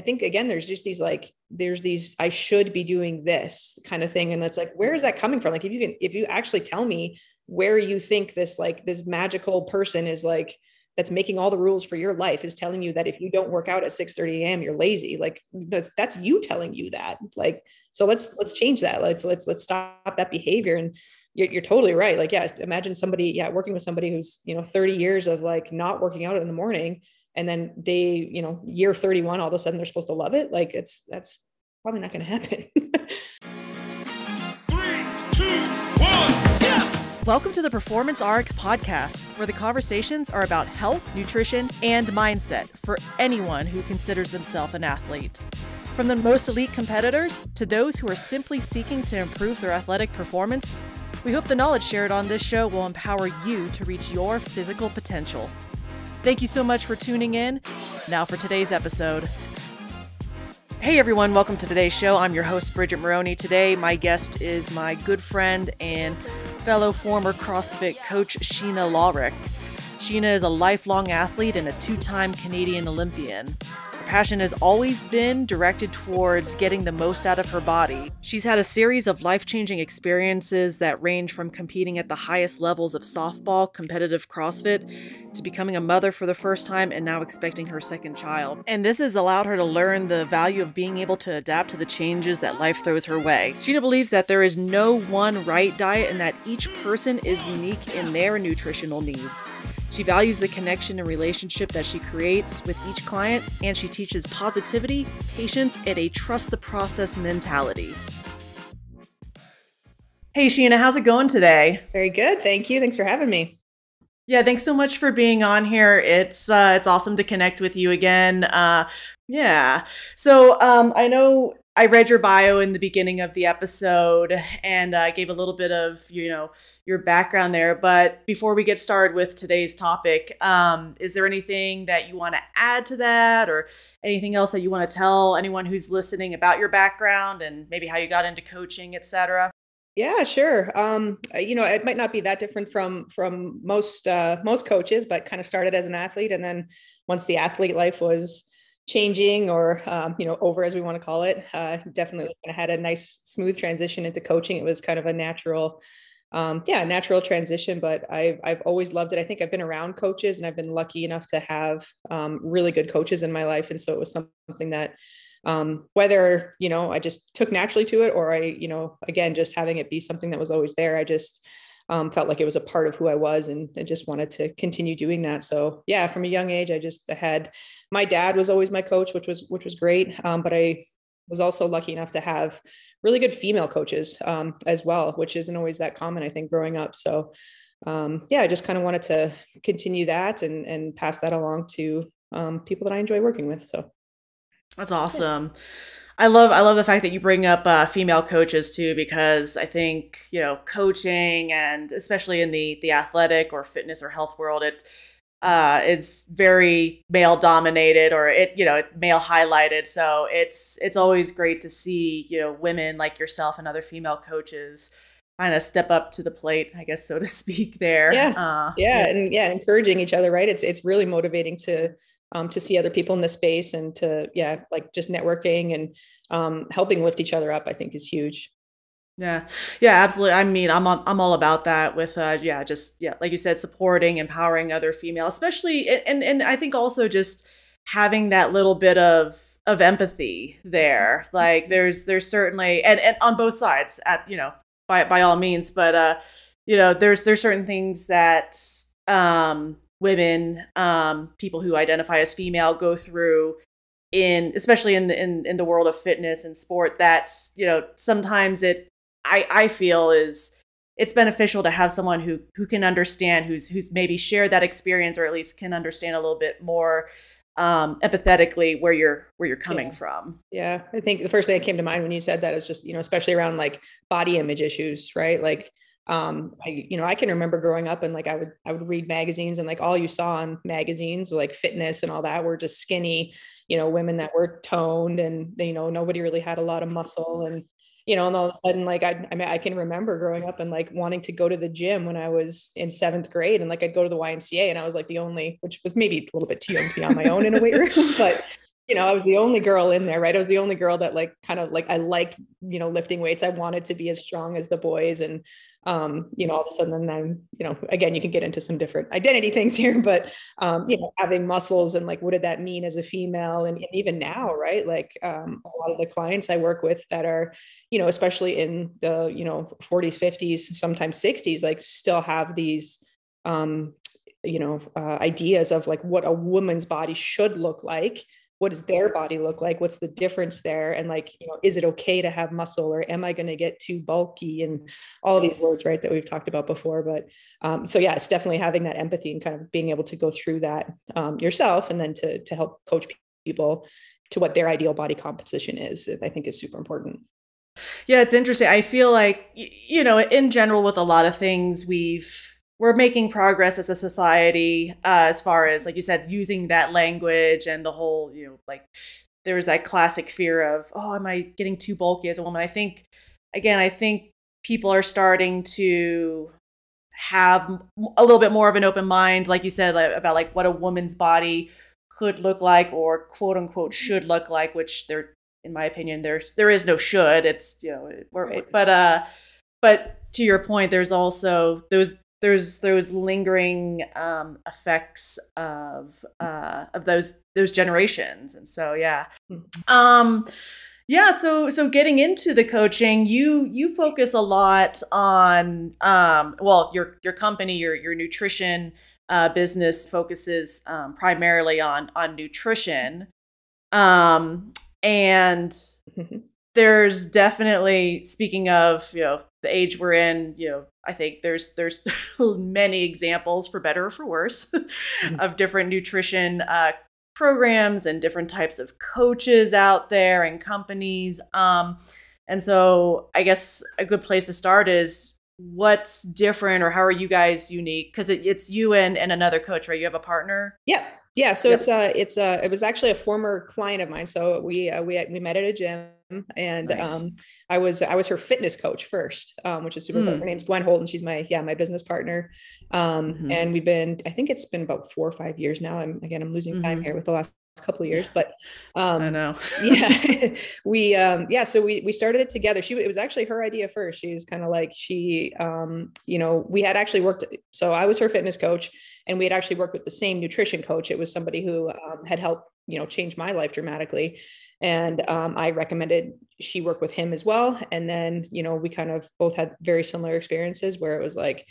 I think again, there's just these like, there's these, I should be doing this kind of thing. And it's like, where is that coming from? Like, if you can, if you actually tell me where you think this, like this magical person is like, that's making all the rules for your life is telling you that if you don't work out at 6 30 a.m you're lazy. Like that's that's you telling you that. Like so let's let's change that. Let's let's let's stop that behavior. And you're, you're totally right. Like yeah imagine somebody yeah working with somebody who's you know 30 years of like not working out in the morning and then they you know year 31 all of a sudden they're supposed to love it like it's that's probably not going to happen Welcome to the Performance RX podcast, where the conversations are about health, nutrition, and mindset for anyone who considers themselves an athlete. From the most elite competitors to those who are simply seeking to improve their athletic performance, we hope the knowledge shared on this show will empower you to reach your physical potential. Thank you so much for tuning in. Now for today's episode. Hey everyone, welcome to today's show. I'm your host, Bridget Maroney. Today, my guest is my good friend and fellow former CrossFit coach, Sheena Lawrick. Sheena is a lifelong athlete and a two time Canadian Olympian passion has always been directed towards getting the most out of her body. She's had a series of life changing experiences that range from competing at the highest levels of softball, competitive CrossFit, to becoming a mother for the first time and now expecting her second child. And this has allowed her to learn the value of being able to adapt to the changes that life throws her way. Sheena believes that there is no one right diet and that each person is unique in their nutritional needs. She values the connection and relationship that she creates with each client, and she teaches positivity, patience, and a trust the process mentality. Hey, Sheena, how's it going today? Very good. Thank you. Thanks for having me. Yeah, thanks so much for being on here. It's uh, it's awesome to connect with you again. Uh, yeah. So um, I know I read your bio in the beginning of the episode and I uh, gave a little bit of, you know, your background there. But before we get started with today's topic, um, is there anything that you want to add to that or anything else that you want to tell anyone who's listening about your background and maybe how you got into coaching, etc.? Yeah, sure. Um, you know, it might not be that different from from most uh, most coaches, but kind of started as an athlete, and then once the athlete life was changing or um, you know over as we want to call it uh, definitely had a nice smooth transition into coaching. It was kind of a natural um, yeah natural transition but I've, I've always loved it. I think i've been around coaches and i've been lucky enough to have um, really good coaches in my life and so it was something that um, whether you know i just took naturally to it or i you know again just having it be something that was always there i just um, felt like it was a part of who I was and I just wanted to continue doing that. So yeah, from a young age, I just had my dad was always my coach, which was which was great. Um, but I was also lucky enough to have really good female coaches um, as well, which isn't always that common, I think, growing up. So um, yeah, I just kind of wanted to continue that and and pass that along to um, people that I enjoy working with. So that's awesome. Yeah. I love I love the fact that you bring up uh, female coaches too because I think you know coaching and especially in the the athletic or fitness or health world it uh, is very male dominated or it you know male highlighted. So it's it's always great to see you know women like yourself and other female coaches kind of step up to the plate I guess so to speak there. Yeah. Uh, yeah, yeah. and yeah encouraging each other right? It's it's really motivating to um, to see other people in the space and to yeah like just networking and um, helping lift each other up i think is huge. Yeah. Yeah absolutely. I mean i'm i'm all about that with uh yeah just yeah like you said supporting empowering other female especially and and i think also just having that little bit of of empathy there. Like mm-hmm. there's there's certainly and and on both sides at you know by by all means but uh you know there's there's certain things that um women, um, people who identify as female go through in especially in the in, in the world of fitness and sport that you know sometimes it I, I feel is it's beneficial to have someone who who can understand who's who's maybe shared that experience or at least can understand a little bit more um, empathetically where you're where you're coming yeah. from. Yeah, I think the first thing that came to mind when you said that is just you know especially around like body image issues, right? Like um i you know i can remember growing up and like i would i would read magazines and like all you saw on magazines like fitness and all that were just skinny you know women that were toned and you know nobody really had a lot of muscle and you know and all of a sudden like i i mean i can remember growing up and like wanting to go to the gym when i was in seventh grade and like i'd go to the ymca and i was like the only which was maybe a little bit too young to be on my own in a weight room but you know, I was the only girl in there, right? I was the only girl that like kind of like I liked, you know, lifting weights. I wanted to be as strong as the boys. And um, you know, all of a sudden then, you know, again, you can get into some different identity things here, but um, you know, having muscles and like what did that mean as a female? And, and even now, right? Like um, a lot of the clients I work with that are, you know, especially in the, you know, 40s, 50s, sometimes 60s, like still have these um, you know, uh, ideas of like what a woman's body should look like what does their body look like? What's the difference there? And like you know is it okay to have muscle or am i going to get too bulky? And all these words right that we've talked about before. But um, so yeah it's definitely having that empathy and kind of being able to go through that um, yourself and then to to help coach people to what their ideal body composition is i think is super important. Yeah it's interesting. I feel like you know in general with a lot of things we've we're making progress as a society uh, as far as like you said using that language and the whole you know like there was that classic fear of oh am i getting too bulky as a woman i think again i think people are starting to have a little bit more of an open mind like you said like, about like what a woman's body could look like or quote unquote should look like which there in my opinion there's there is no should it's you know right. but uh but to your point there's also those there's those lingering um, effects of uh, of those those generations, and so yeah, mm-hmm. um, yeah. So so getting into the coaching, you you focus a lot on um, well your your company your your nutrition uh, business focuses um, primarily on on nutrition, um, and there's definitely speaking of you know the age we're in, you know, I think there's there's many examples for better or for worse mm-hmm. of different nutrition uh, programs and different types of coaches out there and companies. Um, and so I guess a good place to start is what's different or how are you guys unique? Because it, it's you and, and another coach, right? You have a partner? Yeah. Yeah. So yep. it's a, it's a, it was actually a former client of mine. So we, uh, we, we met at a gym and nice. um, I was I was her fitness coach first, um, which is super mm. cool. Her name's Gwen Holden. She's my yeah my business partner, um, mm-hmm. and we've been I think it's been about four or five years now. I'm again I'm losing mm-hmm. time here with the last couple of years but um i know yeah we um yeah so we we started it together she it was actually her idea first she was kind of like she um you know we had actually worked so i was her fitness coach and we had actually worked with the same nutrition coach it was somebody who um, had helped you know change my life dramatically. And um, i recommended she work with him as well. And then you know we kind of both had very similar experiences where it was like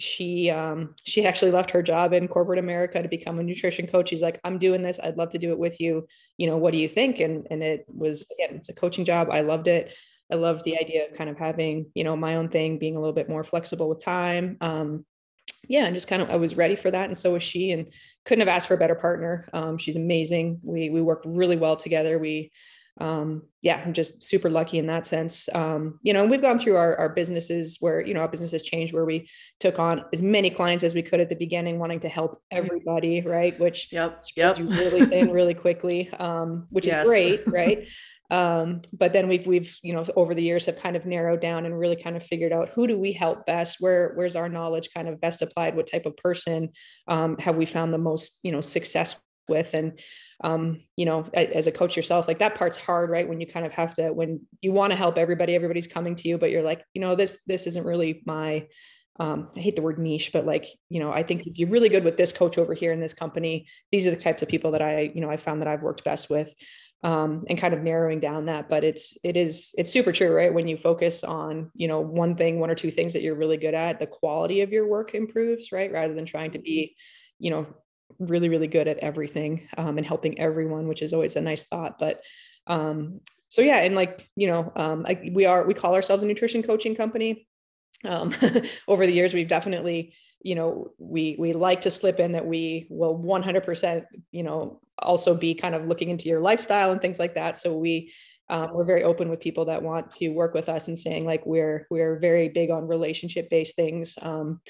she um, she actually left her job in corporate america to become a nutrition coach. She's like i'm doing this. I'd love to do it with you. You know what do you think? And and it was again it's a coaching job. I loved it. I loved the idea of kind of having you know my own thing being a little bit more flexible with time. Um, yeah, and just kind of I was ready for that, and so was she, and couldn't have asked for a better partner. Um, she's amazing. We we work really well together. We um, yeah, I'm just super lucky in that sense. Um, you know, and we've gone through our, our businesses where, you know, our business has changed where we took on as many clients as we could at the beginning, wanting to help mm-hmm. everybody, right? Which yep, yep. you really thin really quickly, um, which yes. is great, right? Um, but then we've we've you know over the years have kind of narrowed down and really kind of figured out who do we help best where where's our knowledge kind of best applied what type of person um, have we found the most you know success with? And um, you know as a coach yourself like that part's hard right? When you kind of have to when you want to help everybody everybody's coming to you but you're like you know this this isn't really my um, I hate the word niche, but like, you know, I think if you're really good with this coach over here in this company, these are the types of people that I, you know, I found that I've worked best with um, and kind of narrowing down that but it's it is it's super true right? When you focus on you know one thing one or two things that you're really good at the quality of your work improves right? Rather than trying to be you know really really good at everything um, and helping everyone which is always a nice thought but um, so yeah and like you know um, I, we are we call ourselves a nutrition coaching company. Um, over the years we've definitely you know we we like to slip in that we will 100% you know also be kind of looking into your lifestyle and things like that. So we um, we're very open with people that want to work with us and saying like we're we're very big on relationship based things um,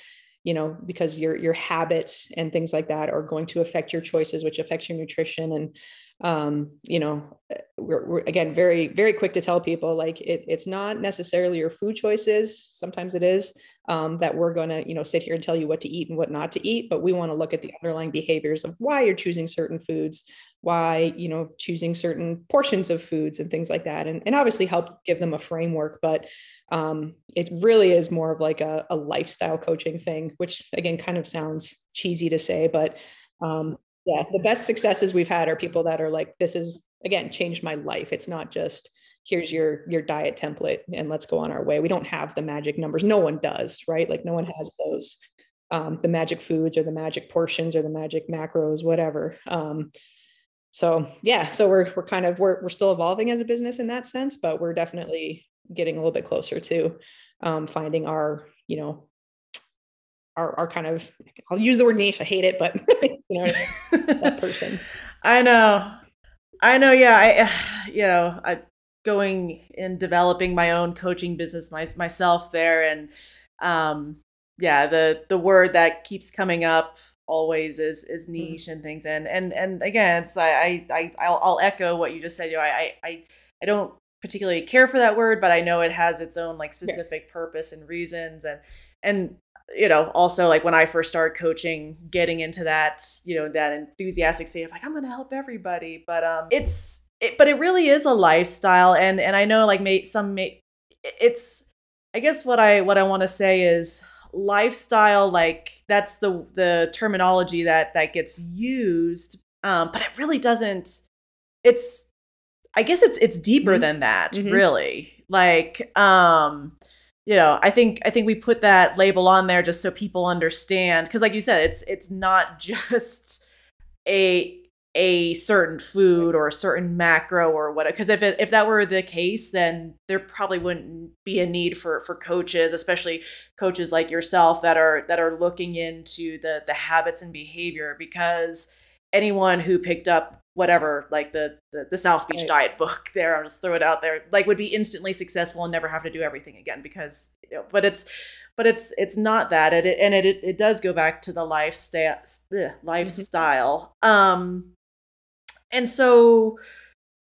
you know because your your habits and things like that are going to affect your choices which affects your nutrition and um, you know we're, we're, again very very quick to tell people like it, it's not necessarily your food choices. Sometimes it is um, that we're going to you know sit here and tell you what to eat and what not to eat but we want to look at the underlying behaviors of why you're choosing certain foods why you know choosing certain portions of foods and things like that and, and obviously help give them a framework but um, it really is more of like a, a lifestyle coaching thing which again kind of sounds cheesy to say but um, yeah the best successes we've had are people that are like this is again changed my life. It's not just here's your your diet template and let's go on our way. We don't have the magic numbers. No one does right? Like no one has those um, the magic foods or the magic portions or the magic macros whatever. Um, so yeah so we're we're kind of we're, we're still evolving as a business in that sense but we're definitely getting a little bit closer to um, finding our you know our, our kind of i'll use the word niche i hate it but you know that person. I know. I know, yeah. I, you know, I going and developing my own coaching business my, myself there, and um, yeah, the the word that keeps coming up always is is mm-hmm. niche mm-hmm. and things, and and and again, it's I I I'll, I'll echo what you just said. You know, I I I don't particularly care for that word, but I know it has its own like specific yeah. purpose and reasons, and and you know, also like when I first started coaching, getting into that, you know, that enthusiastic state of like, I'm going to help everybody. But um, it's, it, but it really is a lifestyle. And, and I know like may, some may, it's, I guess what I, what I want to say is lifestyle, like that's the, the terminology that, that gets used. Um, but it really doesn't, it's, I guess it's, it's deeper mm-hmm. than that mm-hmm. really. Like, um, you know i think i think we put that label on there just so people understand because like you said it's it's not just a a certain food or a certain macro or what because if it, if that were the case then there probably wouldn't be a need for for coaches especially coaches like yourself that are that are looking into the the habits and behavior because anyone who picked up whatever like the the, the south beach right. diet book there i'll just throw it out there like would be instantly successful and never have to do everything again because you know but it's but it's it's not that it, and it, it does go back to the lifestyle lifestyle um and so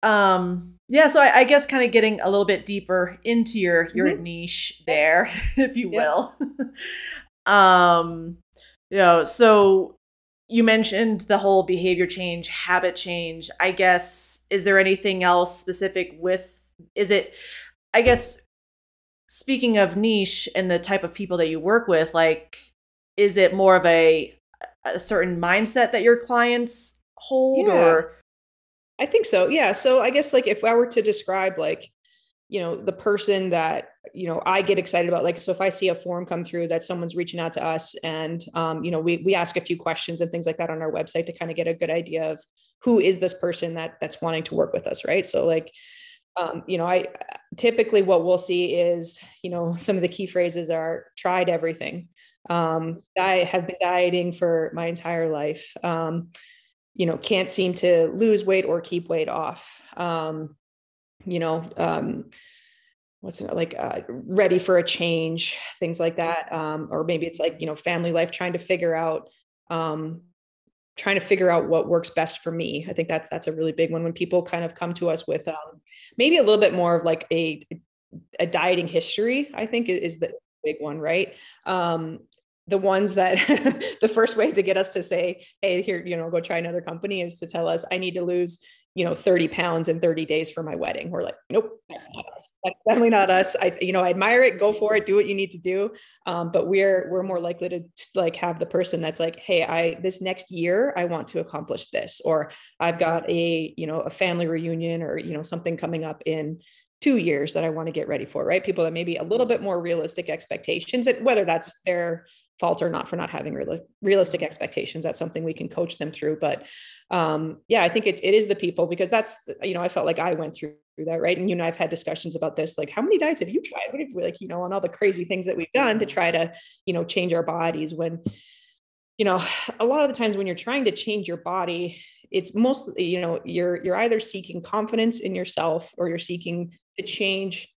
um yeah so i, I guess kind of getting a little bit deeper into your your mm-hmm. niche there if you will um you know so you mentioned the whole behavior change, habit change. I guess, is there anything else specific with, is it, I guess, speaking of niche and the type of people that you work with, like, is it more of a, a certain mindset that your clients hold yeah. or? I think so. Yeah. So I guess like if I were to describe like you know the person that you know i get excited about like so if i see a form come through that someone's reaching out to us and um, you know we we ask a few questions and things like that on our website to kind of get a good idea of who is this person that that's wanting to work with us right so like um, you know i typically what we'll see is you know some of the key phrases are tried everything um, i have been dieting for my entire life um, you know can't seem to lose weight or keep weight off um, you know um, what's it like uh, ready for a change things like that um, or maybe it's like you know family life trying to figure out um, trying to figure out what works best for me. I think that's that's a really big one when people kind of come to us with um, maybe a little bit more of like a a dieting history i think is the big one right? Um, the ones that the first way to get us to say hey here you know go try another company is to tell us i need to lose you know 30 pounds in 30 days for my wedding. We're like nope that's not us. That's definitely not us. I you know i admire it. Go for it. Do what you need to do. Um, but we're we're more likely to like have the person that's like hey i this next year i want to accomplish this or i've got a you know a family reunion or you know something coming up in two years that i want to get ready for right? People that maybe a little bit more realistic expectations and whether that's their fault or not for not having real, realistic expectations that's something we can coach them through but um, yeah i think it, it is the people because that's you know i felt like i went through that right? And you know i've had discussions about this like how many diets have you tried? What have we like you know on all the crazy things that we've done to try to you know change our bodies? When you know a lot of the times when you're trying to change your body it's mostly you know you're you're either seeking confidence in yourself or you're seeking to change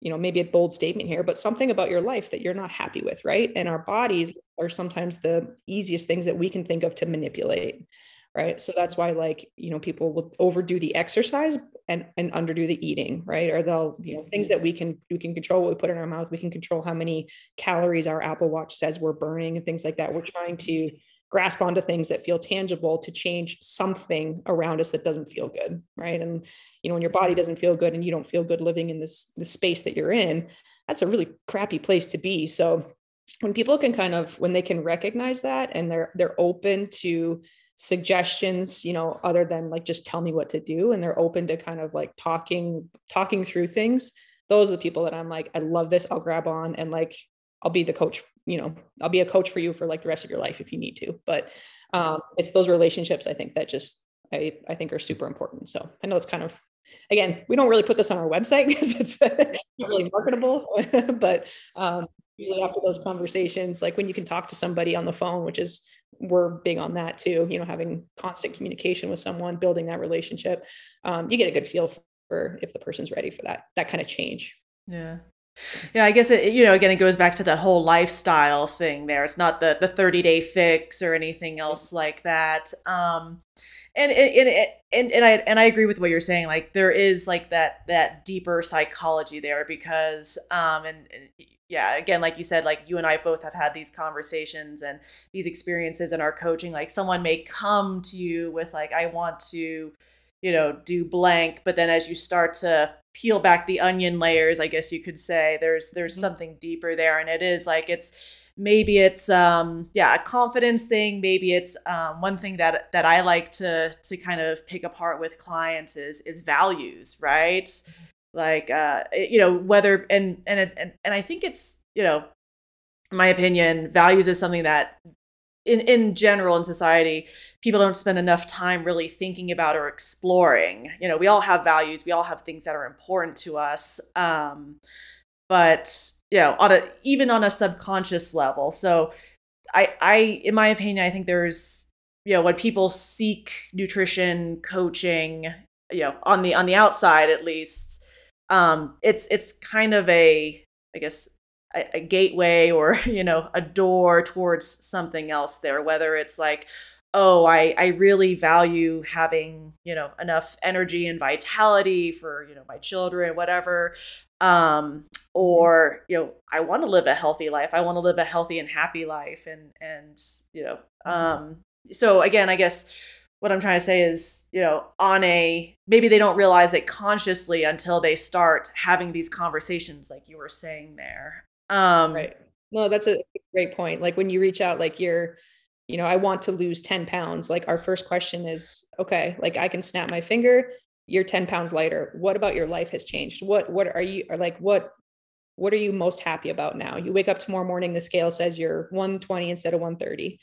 you know maybe a bold statement here but something about your life that you're not happy with right? And our bodies mm-hmm. are sometimes the easiest things that we can think of to manipulate right? So that's why like you know people will overdo the exercise and and underdo the eating right? Or they'll you know things mm-hmm. that we can we can control what we put in our mouth we can control how many calories our apple watch says we're burning and things like that. We're trying to grasp onto things that feel tangible to change something around us that doesn't feel good right? And you know when your body doesn't feel good and you don't feel good living in this the space that you're in that's a really crappy place to be. So when people can kind of when they can recognize that and they're they're open to suggestions you know other than like just tell me what to do and they're open to kind of like talking talking through things those are the people that i'm like i love this. I'll grab on and like i'll be the coach you know i'll be a coach for you for like the rest of your life if you need to. But um, it's those relationships i think that just i i think are super important. So i know it's kind of again we don't really put this on our website because it's not really marketable but um, usually after those conversations like when you can talk to somebody on the phone which is we're big on that too you know having constant communication with someone building that relationship um, you get a good feel for if the person's ready for that that kind of change. Yeah yeah i guess it you know again it goes back to that whole lifestyle thing there it's not the the 30 day fix or anything else like that um and and, and and I and I agree with what you're saying. Like there is like that that deeper psychology there because um and, and yeah, again, like you said, like you and I both have had these conversations and these experiences in our coaching. Like someone may come to you with like, I want to, you know, do blank, but then as you start to peel back the onion layers, I guess you could say, there's there's mm-hmm. something deeper there. And it is like it's maybe it's um yeah, a confidence thing, maybe it's um one thing that that I like to to kind of pick apart with clients is is values, right? Mm-hmm like uh you know whether and and and and I think it's you know in my opinion values is something that in in general in society people don't spend enough time really thinking about or exploring. You know we all have values we all have things that are important to us um but you know on a even on a subconscious level. So i i in my opinion i think there's you know when people seek nutrition coaching you know on the on the outside at least um, it's it's kind of a I guess a, a gateway or you know a door towards something else there. Whether it's like oh I, I really value having you know enough energy and vitality for you know my children whatever um or you know i want to live a healthy life i want to live a healthy and happy life and and you know mm-hmm. um so again i guess what I'm trying to say is, you know, on a maybe they don't realize it consciously until they start having these conversations, like you were saying there. Um, right. No, that's a great point. Like when you reach out, like you're, you know, I want to lose 10 pounds. Like our first question is, okay, like I can snap my finger, you're 10 pounds lighter. What about your life has changed? What, what are you, or like, what, what are you most happy about now? You wake up tomorrow morning, the scale says you're 120 instead of 130.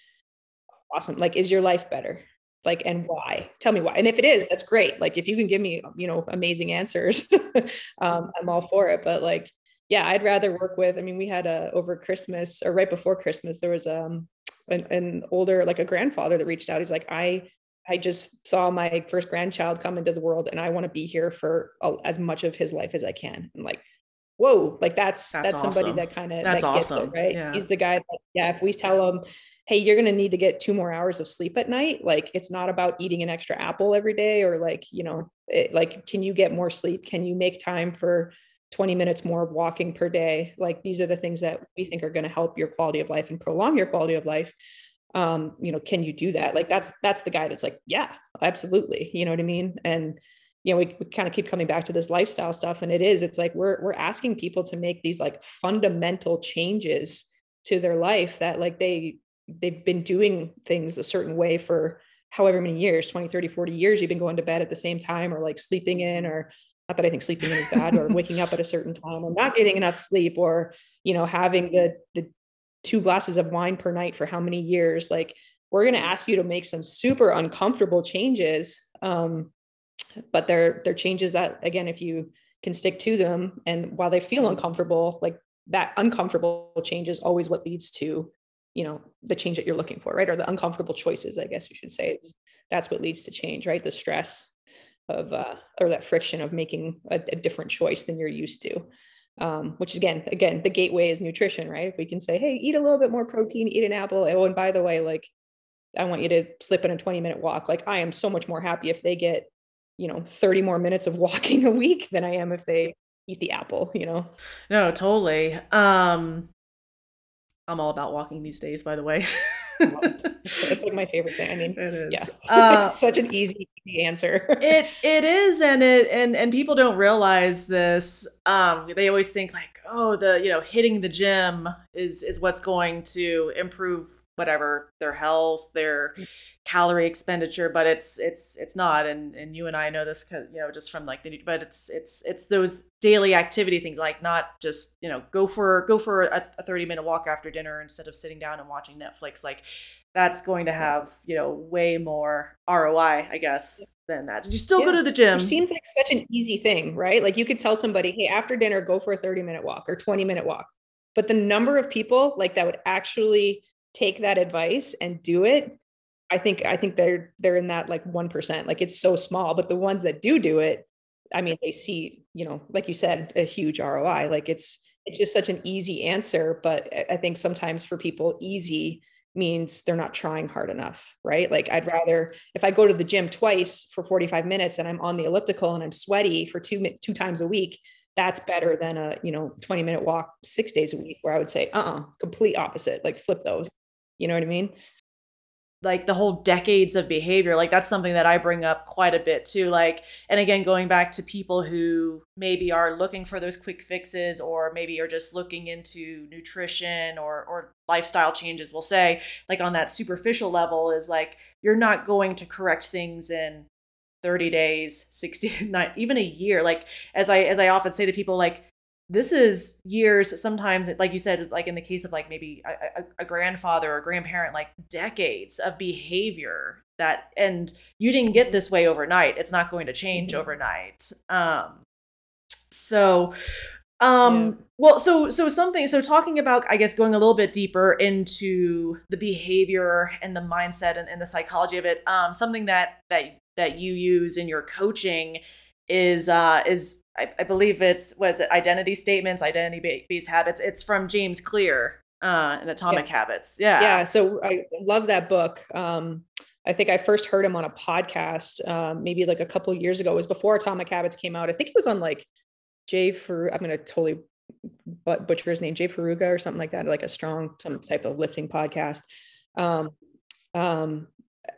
Awesome. Like, is your life better? like and why tell me why and if it is that's great like if you can give me you know amazing answers um, i'm all for it but like yeah i'd rather work with i mean we had a over christmas or right before christmas there was um an, an older like a grandfather that reached out. He's like i i just saw my first grandchild come into the world and i want to be here for as much of his life as i can. And like whoa like that's that's, that's somebody that kind of that's that awesome it, right? Yeah. he's the guy that yeah if we tell him hey you're going to need to get two more hours of sleep at night like it's not about eating an extra apple every day or like you know it, like can you get more sleep? Can you make time for 20 minutes more of walking per day. Like these are the things that we think are going to help your quality of life and prolong your quality of life. Um you know can you do that? Like that's that's the guy that's like yeah absolutely. You know what i mean? And you know we, we kind of keep coming back to this lifestyle stuff and it is it's like we're we're asking people to make these like fundamental changes to their life that like they they've been doing things a certain way for however many years 20 30 40 years you've been going to bed at the same time or like sleeping in or not that i think sleeping in is bad or waking up at a certain time or not getting enough sleep or you know having the the two glasses of wine per night for how many years like we're going to ask you to make some super uncomfortable changes um, but they're they're changes that again if you can stick to them and while they feel uncomfortable like that uncomfortable change is always what leads to you know the change that you're looking for right? Or the uncomfortable choices i guess you should say that's what leads to change right? The stress of uh, or that friction of making a, a different choice than you're used to um, which again again the gateway is nutrition right if we can say hey eat a little bit more protein eat an apple oh and by the way like I want you to slip in a 20 minute walk. Like I am so much more happy if they get, you know, 30 more minutes of walking a week than I am if they eat the apple, you know? No, totally. Um, I'm all about walking these days, by the way. it's, like my favorite thing. I mean, it is. Yeah, uh, it's such an easy, easy answer. it it is, and it and and people don't realize this. Um, they always think like, oh, the you know, hitting the gym is is what's going to improve whatever their health their mm. calorie expenditure but it's it's it's not and and you and i know this because you know just from like the but it's it's it's those daily activity things like not just you know go for go for a, a 30 minute walk after dinner instead of sitting down and watching netflix like that's going to have you know way more roi i guess than that. Did you still yeah. go to the gym. Which seems like such an easy thing right? Like you could tell somebody hey after dinner go for a 30 minute walk or 20 minute walk. But the number of people like that would actually take that advice and do it i think i think they're they're in that like 1% like it's so small but the ones that do do it i mean they see you know like you said a huge roi like it's it's just such an easy answer but i think sometimes for people easy means they're not trying hard enough right? Like i'd rather if i go to the gym twice for 45 minutes and i'm on the elliptical and i'm sweaty for two two times a week that's better than a you know 20 minute walk six days a week where i would say uh-uh complete opposite like flip those you know what i mean? Like the whole decades of behavior like that's something that i bring up quite a bit too like and again going back to people who maybe are looking for those quick fixes or maybe are just looking into nutrition or or lifestyle changes we'll say like on that superficial level is like you're not going to correct things in 30 days 60 not even a year. Like as i as i often say to people like this is years sometimes like you said like in the case of like maybe a, a, a, grandfather or grandparent like decades of behavior that and you didn't get this way overnight it's not going to change mm-hmm. overnight um so um yeah. well so so something so talking about i guess going a little bit deeper into the behavior and the mindset and, and the psychology of it um something that that that you use in your coaching is uh is I, I believe it's was it identity statements, identity based habits. It's from James Clear uh, and Atomic yeah. Habits. Yeah, yeah. So I love that book. Um, I think I first heard him on a podcast um, maybe like a couple years ago. It was before Atomic Habits came out. I think it was on like Jay for I'm gonna totally butcher his name, Jay Faruga or something like that, like a strong some type of lifting podcast. Um, um,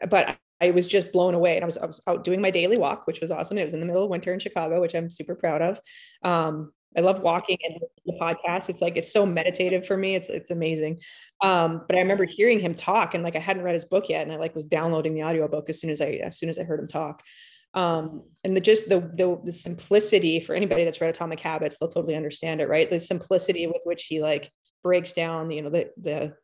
but I was just blown away. And I was, I was out doing my daily walk, which was awesome. It was in the middle of winter in Chicago, which I'm super proud of. Um, I love walking and the podcast. It's like it's so meditative for me. It's it's amazing. Um, but I remember hearing him talk, and like I hadn't read his book yet, and I like was downloading the audiobook as soon as I as soon as I heard him talk. Um, and the just the, the the simplicity for anybody that's read Atomic Habits, they'll totally understand it, right? The simplicity with which he like breaks down, you know, the the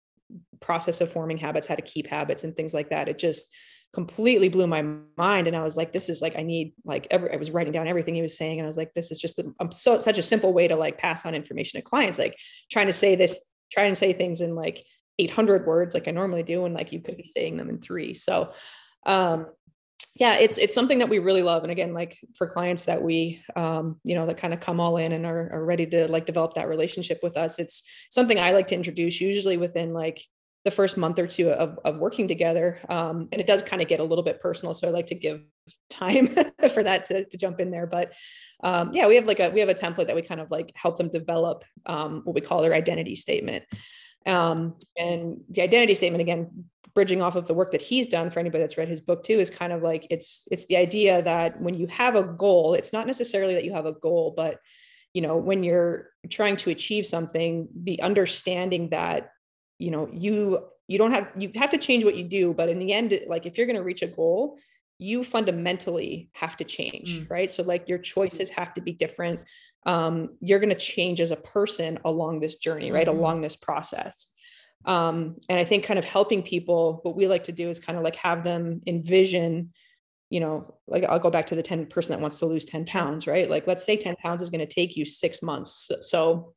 process of forming habits, how to keep habits, and things like that. It just completely blew my mind and i was like this is like i need like every i was writing down everything he was saying and i was like this is just the, i'm so such a simple way to like pass on information to clients like trying to say this trying to say things in like 800 words like i normally do and like you could be saying them in three. So um yeah it's it's something that we really love and again like for clients that we um you know that kind of come all in and are, are ready to like develop that relationship with us it's something i like to introduce usually within like the first month or two of, of working together. Um, and it does kind of get a little bit personal. So I like to give time for that to, to jump in there. But um, yeah, we have like a, we have a template that we kind of like help them develop um, what we call their identity statement. Um, and the identity statement, again, bridging off of the work that he's done for anybody that's read his book too, is kind of like, it's, it's the idea that when you have a goal, it's not necessarily that you have a goal, but you know, when you're trying to achieve something, the understanding that you know you you don't have you have to change what you do but in the end like if you're going to reach a goal you fundamentally have to change mm. right? So like your choices have to be different. Um, you're going to change as a person along this journey right? Mm-hmm. along this process. Um, and i think kind of helping people what we like to do is kind of like have them envision you know like i'll go back to the 10 person that wants to lose 10 pounds right? Like let's say 10 pounds is going to take you six months. So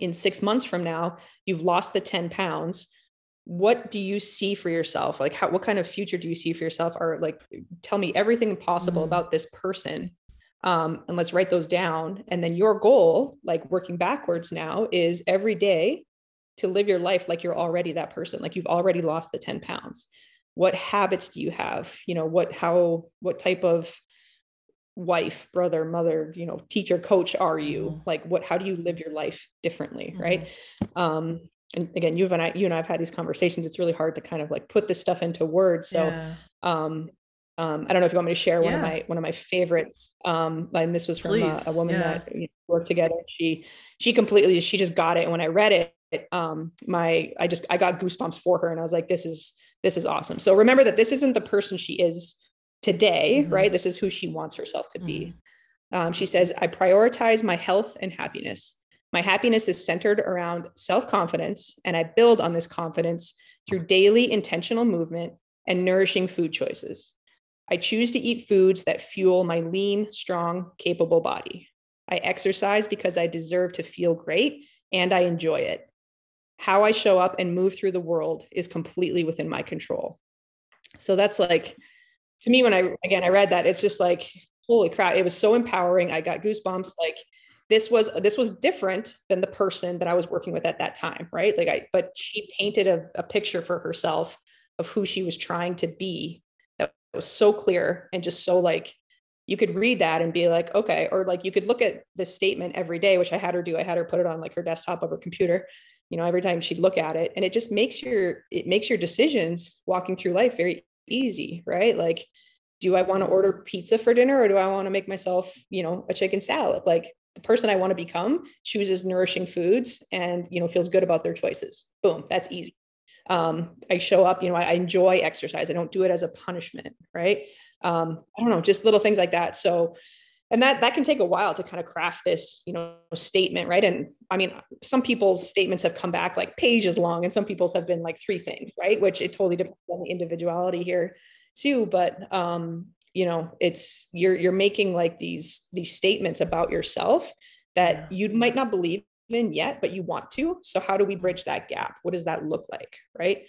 in six months from now, you've lost the 10 pounds. What do you see for yourself? Like, how, what kind of future do you see for yourself? Or like, tell me everything possible mm. about this person. Um, and let's write those down. And then your goal, like working backwards now, is every day to live your life like you're already that person, like you've already lost the 10 pounds. what habits do you have you know what how what type of wife brother mother you know teacher coach are you mm-hmm. like what how do you live your life differently mm-hmm. right um and again you and i you and i've had these conversations it's really hard to kind of like put this stuff into words so yeah. um um i don't know if you want me to share one yeah. of my one of my favorite um and this was from a, a, woman yeah. that worked together she she completely she just got it and when i read it um my i just i got goosebumps for her and i was like this is this is awesome so remember that this isn't the person she is today, mm-hmm. right? This is who she wants herself to be. Mm-hmm. Um, she says, I prioritize my health and happiness. My happiness is centered around self confidence, and I build on this confidence through daily intentional movement and nourishing food choices. I choose to eat foods that fuel my lean, strong, capable body. I exercise because I deserve to feel great and I enjoy it. How I show up and move through the world is completely within my control. So that's like to me when i again i read that it's just like holy crap it was so empowering. I got goosebumps. Like this was this was different than the person that i was working with at that time right? Like i but she painted a, a picture for herself of who she was trying to be that was so clear and just so like you could read that and be like okay or like you could look at the statement every day which i had her do. I had her put it on like her desktop of her computer you know every time she'd look at it. And it just makes your it makes your decisions walking through life very easy, right? Like, do I want to order pizza for dinner or do I want to make myself, you know, a chicken salad? Like the person I want to become chooses nourishing foods and, you know, feels good about their choices. Boom, that's easy. Um, I show up, you know, I, I, enjoy exercise. I don't do it as a punishment, right? Um, I don't know, just little things like that. So and that that can take a while to kind of craft this you know statement right? And i mean some people's statements have come back like pages long and some people's have been like three things right? Which it totally depends on the individuality here too but um you know it's you're you're making like these these statements about yourself that you might not believe in yet but you want to. So how do we bridge that gap? What does that look like right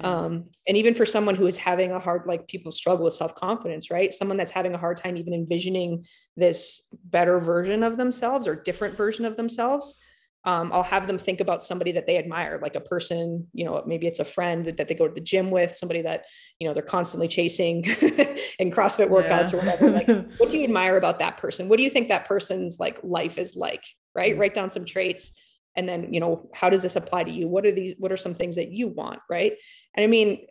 um, and even for someone who is having a hard like people struggle with self-confidence right? Someone that's having a hard time even envisioning this better version of themselves or different version of themselves um, i'll have them think about somebody that they admire like a person you know maybe it's a friend that, that they go to the gym with somebody that you know they're constantly chasing in crossfit workouts yeah. or whatever like what do you admire about that person? What do you think that person's like life is like right? Mm-hmm. write down some traits and then you know how does this apply to you? What are these what are some things that you want right? And i mean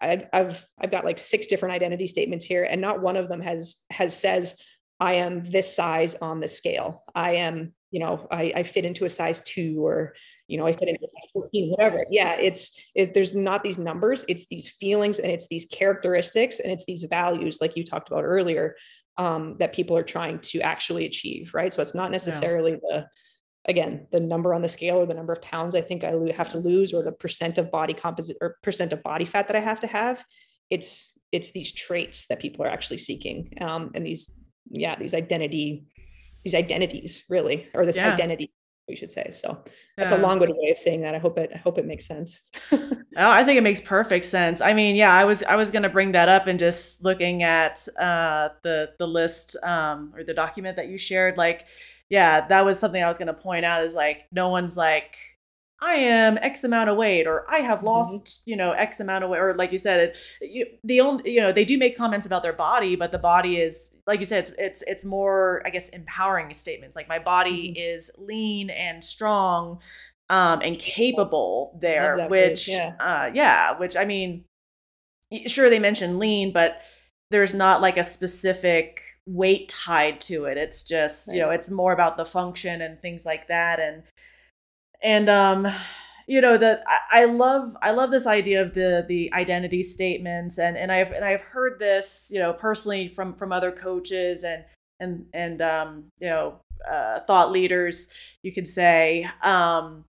I, have i've got like six different identity statements here and not one of them has has says i am this size on the scale. I am you know i, I fit into a size two or you know i fit into a size 14 whatever. Yeah it's it, there's not these numbers. It's these feelings and it's these characteristics and it's these values like you talked about earlier um, that people are trying to actually achieve right? So it's not necessarily yeah. the again the number on the scale or the number of pounds i think i have to lose or the percent of body composite or percent of body fat that i have to have it's it's these traits that people are actually seeking um, and these yeah these identity these identities really or this yeah. identity we should say so that's yeah. a long-winded way of saying that i hope it i hope it makes sense oh, i think it makes perfect sense i mean yeah i was i was going to bring that up and just looking at uh the the list um or the document that you shared like yeah, that was something I was going to point out is like, no one's like, I am X amount of weight, or I have mm-hmm. lost, mm-hmm. you know, X amount of weight, or like you said, it, you, the only, you know, they do make comments about their body, but the body is, like you said, it's it's it's more, I guess, empowering statements. Like my body mm-hmm. is lean and strong, um, and capable there, which, yeah. Uh, yeah, which I mean, sure they mention lean, but there's not like a specific weight tied to it. It's just, right. you know, it's more about the function and things like that. And, and, um, you know, that I, I love, I love this idea of the, the identity statements and, and I've, and I've heard this, you know, personally from, from other coaches and, and, and, um, you know, uh, thought leaders, you could say, um,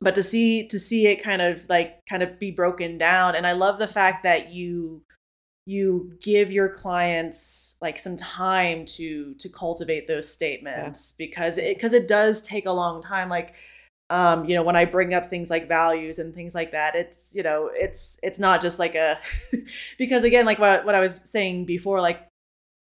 but to see to see it kind of like kind of be broken down and i love the fact that you you give your clients like some time to to cultivate those statements yeah. because it because it does take a long time like um you know when i bring up things like values and things like that it's you know it's it's not just like a because again like what, what i was saying before like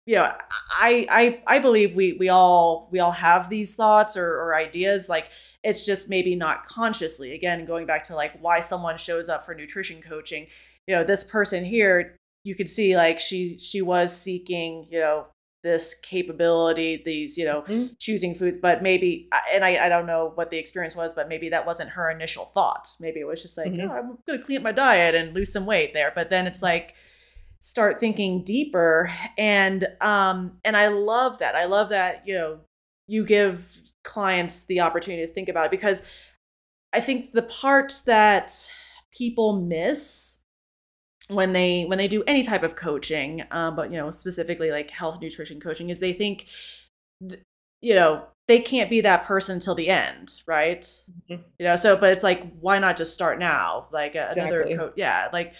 you know I, I i believe we we all we all have these thoughts or, or ideas like it's just maybe not consciously again going back to like why someone shows up for nutrition coaching you know this person here you could see like she she was seeking you know this capability these you know mm-hmm. choosing foods but maybe and I, I don't know what the experience was but maybe that wasn't her initial thought maybe it was just like mm-hmm. oh, i'm gonna clean up my diet and lose some weight there but then it's like start thinking deeper and um and i love that i love that you know you give clients the opportunity to think about it because i think the parts that people miss when they when they do any type of coaching um, but you know specifically like health nutrition coaching is they think th- you know they can't be that person till the end right mm-hmm. you know so but it's like why not just start now like uh, another co- yeah like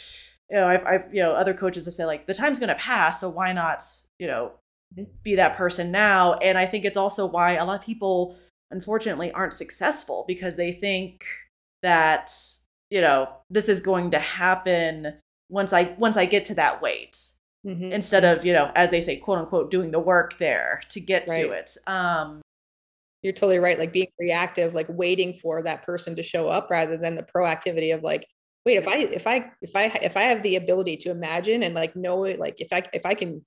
you know I've, I've you know other coaches have said like the time's going to pass so why not you know mm-hmm. be that person now and i think it's also why a lot of people unfortunately aren't successful because they think that you know this is going to happen once I once I get to that weight. Mm-hmm. Instead of, you know, as they say, quote unquote, doing the work there to get right. to it. Um, You're totally right. Like being reactive, like waiting for that person to show up rather than the proactivity of like, wait, if I if I if I if I have the ability to imagine and like know it, like if I if I can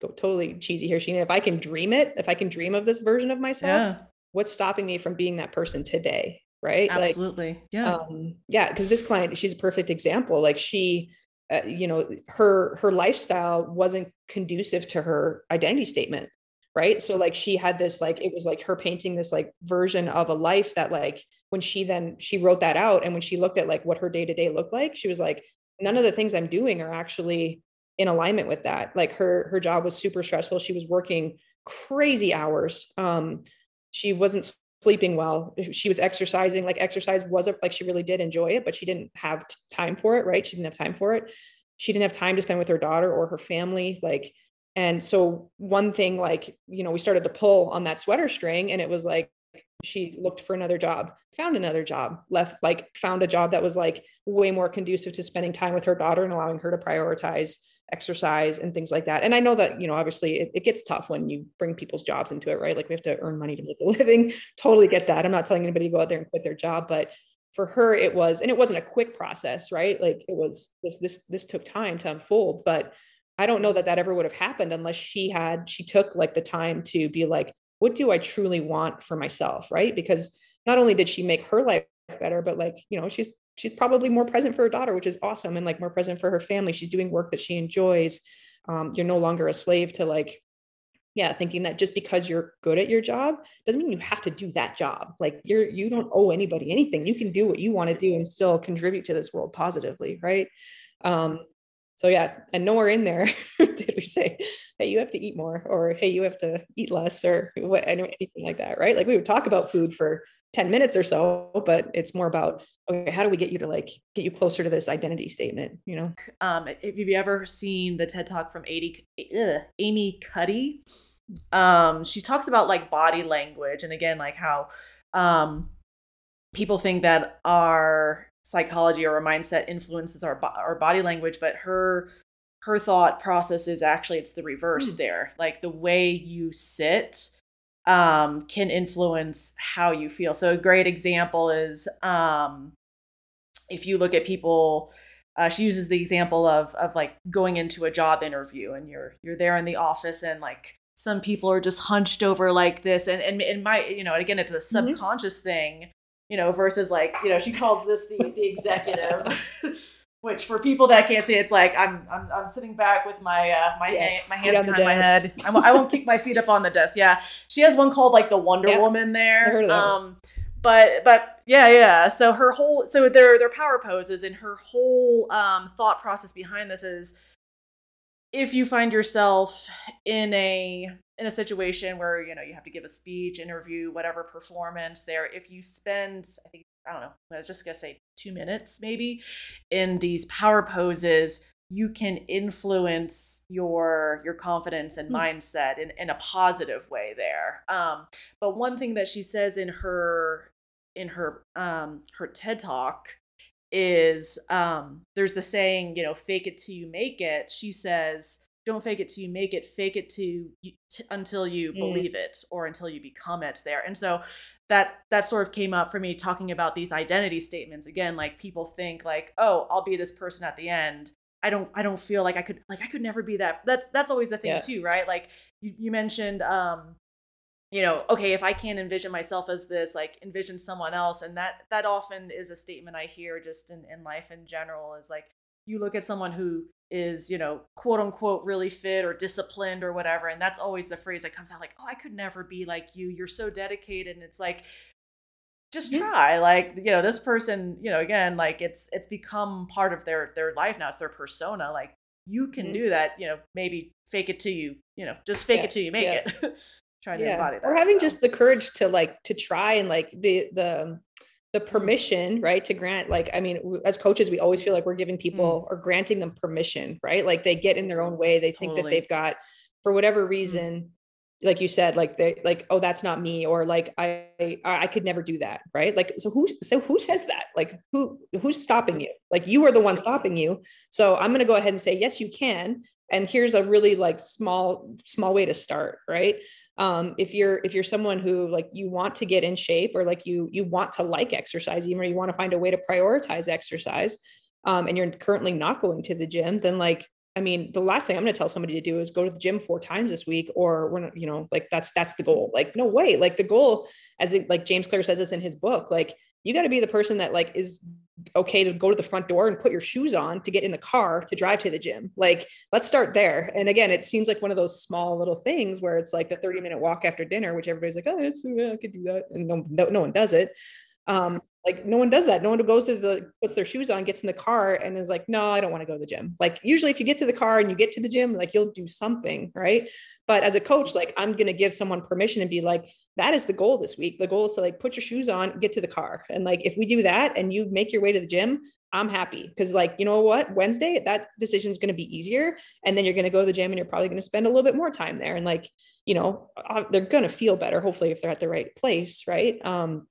go totally cheesy here, Sheena, if I can dream it, if I can dream of this version of myself, yeah. what's stopping me from being that person today? Right? Absolutely. Like, yeah. um, yeah because this client she's a perfect example like she uh, you know her her lifestyle wasn't conducive to her identity statement right? So like she had this like it was like her painting this like version of a life that like when she then she wrote that out and when she looked at like what her day to day looked like she was like none of the things i'm doing are actually in alignment with that. Like her her job was super stressful. She was working crazy hours. Um she wasn't sleeping well. She was exercising like exercise wasn't like she really did enjoy it but she didn't have time for it right? She didn't have time for it. She didn't have time to spend with her daughter or her family like and so one thing like you know we started to pull on that sweater string and it was like she looked for another job found another job left like found a job that was like way more conducive to spending time with her daughter and allowing her to prioritize exercise and things like that. And I know that, you know, obviously it, it, gets tough when you bring people's jobs into it, right? Like we have to earn money to make a living. totally get that. I'm not telling anybody to go out there and quit their job, but for her it was, and it wasn't a quick process, right? Like it was this, this, this took time to unfold, but I don't know that that ever would have happened unless she had, she took like the time to be like, what do I truly want for myself? Right. Because not only did she make her life better, but like, you know, she's she's probably more present for her daughter, which is awesome, and like more present for her family. She's doing work that she enjoys. Um, you're no longer a slave to like, yeah, thinking that just because you're good at your job doesn't mean you have to do that job. Like you're you don't owe anybody anything. You can do what you want to do and still contribute to this world positively, right? Um, so yeah, and nowhere in there did we say, hey, you have to eat more, or hey, you have to eat less, or what anything like that, right? Like we would talk about food for 10 minutes or so, but it's more about okay, how do we get you to like get you closer to this identity statement, you know? Um, if you've ever seen the TED talk from Amy, ugh, Amy Cuddy, um, she talks about like body language and again, like how um people think that our psychology or our mindset influences our our body language, but her her thought process is actually it's the reverse mm. there. Like the way you sit um, can influence how you feel. So a great example is um, if you look at people. Uh, she uses the example of of like going into a job interview and you're you're there in the office and like some people are just hunched over like this and and, and my you know again it's a mm-hmm. subconscious mm-hmm. thing you know versus like you know she calls this the the executive which for people that can't see, it's like I'm I'm, I'm sitting back with my uh, my yeah. my hands behind my head. I won't, I won't kick my feet up on the desk. Yeah, she has one called like the Wonder yeah. Woman there. Um, but but yeah yeah. So her whole so their their power poses and her whole um thought process behind this is if you find yourself in a in a situation where you know you have to give a speech interview whatever performance there if you spend i think I don't know, I was just gonna say two minutes maybe in these power poses, you can influence your your confidence and hmm. mindset in, in a positive way there. Um, but one thing that she says in her in her um her TED talk is um there's the saying, you know, fake it till you make it. She says, don't fake it till you make it fake it to you t- until you mm. believe it or until you become it there. And so that that sort of came up for me talking about these identity statements. Again like people think like oh i'll be this person at the end. I don't i don't feel like i could like i could never be that. That's that's always the thing yeah. too right? Like you, you mentioned um you know okay if i can't envision myself as this like envision someone else and that that often is a statement i hear just in, in life in general is like you look at someone who is you know quote unquote really fit or disciplined or whatever and that's always the phrase that comes out like oh i could never be like you you're so dedicated and it's like just try like you know this person you know again like it's it's become part of their their life now it's their persona like you can mm-hmm. do that you know maybe fake it till you you know just fake yeah. it till you make yeah. it trying to embody that or having so. just the courage to like to try and like the the the permission right to grant like i mean as coaches we always feel like we're giving people mm. or granting them permission right? Like they get in their own way. They think that they've got for whatever mm. reason mm. like you said like they like oh that's not me or like i i could never do that right? Like so who so who says that? Like who who's stopping you? Like you are the one stopping you. So i'm going to go ahead and say yes you can and here's a really like small small way to start right um, if you're if you're someone who like you want to get in shape or like you you want to like exercise even or you want to find a way to prioritize exercise um, and you're currently not going to the gym then like i mean the last thing i'm going to tell somebody to do is go to the gym four times this week or when you know like that's that's the goal. Like no way. Like the goal as it, like james clear says this in his book like you got to be the person that like is okay to go to the front door and put your shoes on to get in the car to drive to the gym. Like let's start there. And again it seems like one of those small little things where it's like the 30 minute walk after dinner which everybody's like oh it's yeah, i could do that. And no, no, no one does it. Um like no one does that. No one goes to the puts their shoes on gets in the car and is like no i don't want to go to the gym. Like usually if you get to the car and you get to the gym like you'll do something right? But as a coach like i'm going to give someone permission and be like that is the goal this week. The goal is to like put your shoes on get to the car. And like if we do that and you make your way to the gym i'm happy. Because like you know what? Wednesday that decision is going to be easier. And then you're going to go to the gym and you're probably going to spend a little bit more time there. And like you know uh, they're going to feel better hopefully if they're at the right place right? Um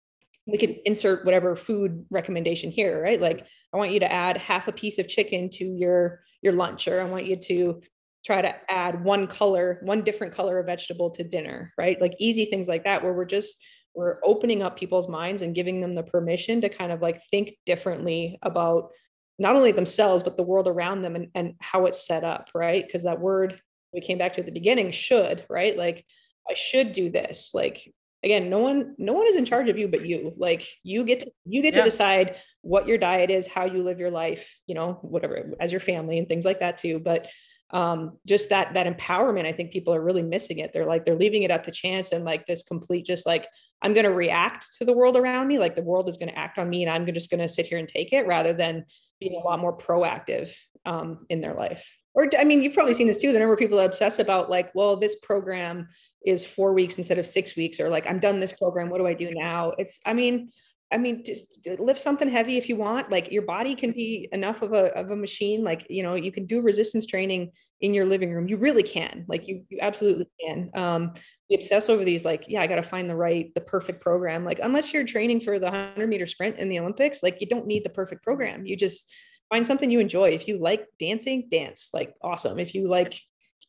we can insert whatever food recommendation here right? Like i want you to add half a piece of chicken to your your lunch or i want you to try to add one color one different color of vegetable to dinner right? Like easy things like that where we're just we're opening up people's minds and giving them the permission to kind of like think differently about not only themselves but the world around them and, and how it's set up right? Because that word we came back to at the beginning should right? Like i should do this. Like again no one no one is in charge of you but you. Like you get to you get yeah. to decide what your diet is how you live your life you know whatever as your family and things like that too. But um, just that that empowerment i think people are really missing it. They're like they're leaving it up to chance and like this complete just like i'm going to react to the world around me. Like the world is going to act on me and i'm just going to sit here and take it rather than being a lot more proactive um, in their life. Or i mean you've probably seen this too the number of people that obsess about like well this program is four weeks instead of six weeks or like i'm done this program what do i do now? It's i mean I mean, just lift something heavy if you want. Like your body can be enough of a of a machine. Like you know, you can do resistance training in your living room. You really can. Like you you absolutely can. Um, we obsess over these. Like, yeah, I got to find the right, the perfect program. Like, unless you're training for the hundred meter sprint in the Olympics, like you don't need the perfect program. You just find something you enjoy. If you like dancing, dance. Like, awesome. If you like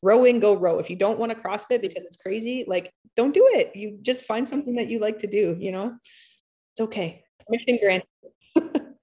rowing, go row. If you don't want to CrossFit because it's crazy, like don't do it. You just find something that you like to do. You know it's okay. Permission granted.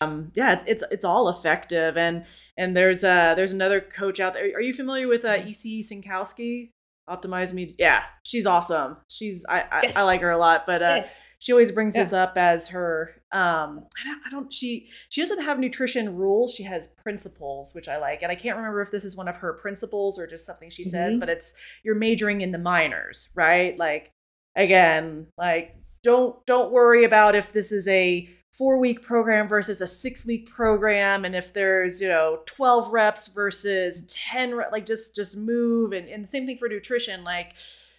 um, yeah, it's, it's it's all effective, and and there's uh there's another coach out there. Are you familiar with uh, EC Synkowski? Optimize me, yeah, she's awesome. She's I I, yes. I like her a lot, but uh, yes. she always brings yeah. this up as her um I don't I don't she she doesn't have nutrition rules. She has principles, which I like, and I can't remember if this is one of her principles or just something she mm-hmm. says, but it's you're majoring in the minors, right? Like again, like don't don't worry about if this is a four week program versus a six week program and if there's you know 12 reps versus 10 re- like just just move and, and same thing for nutrition like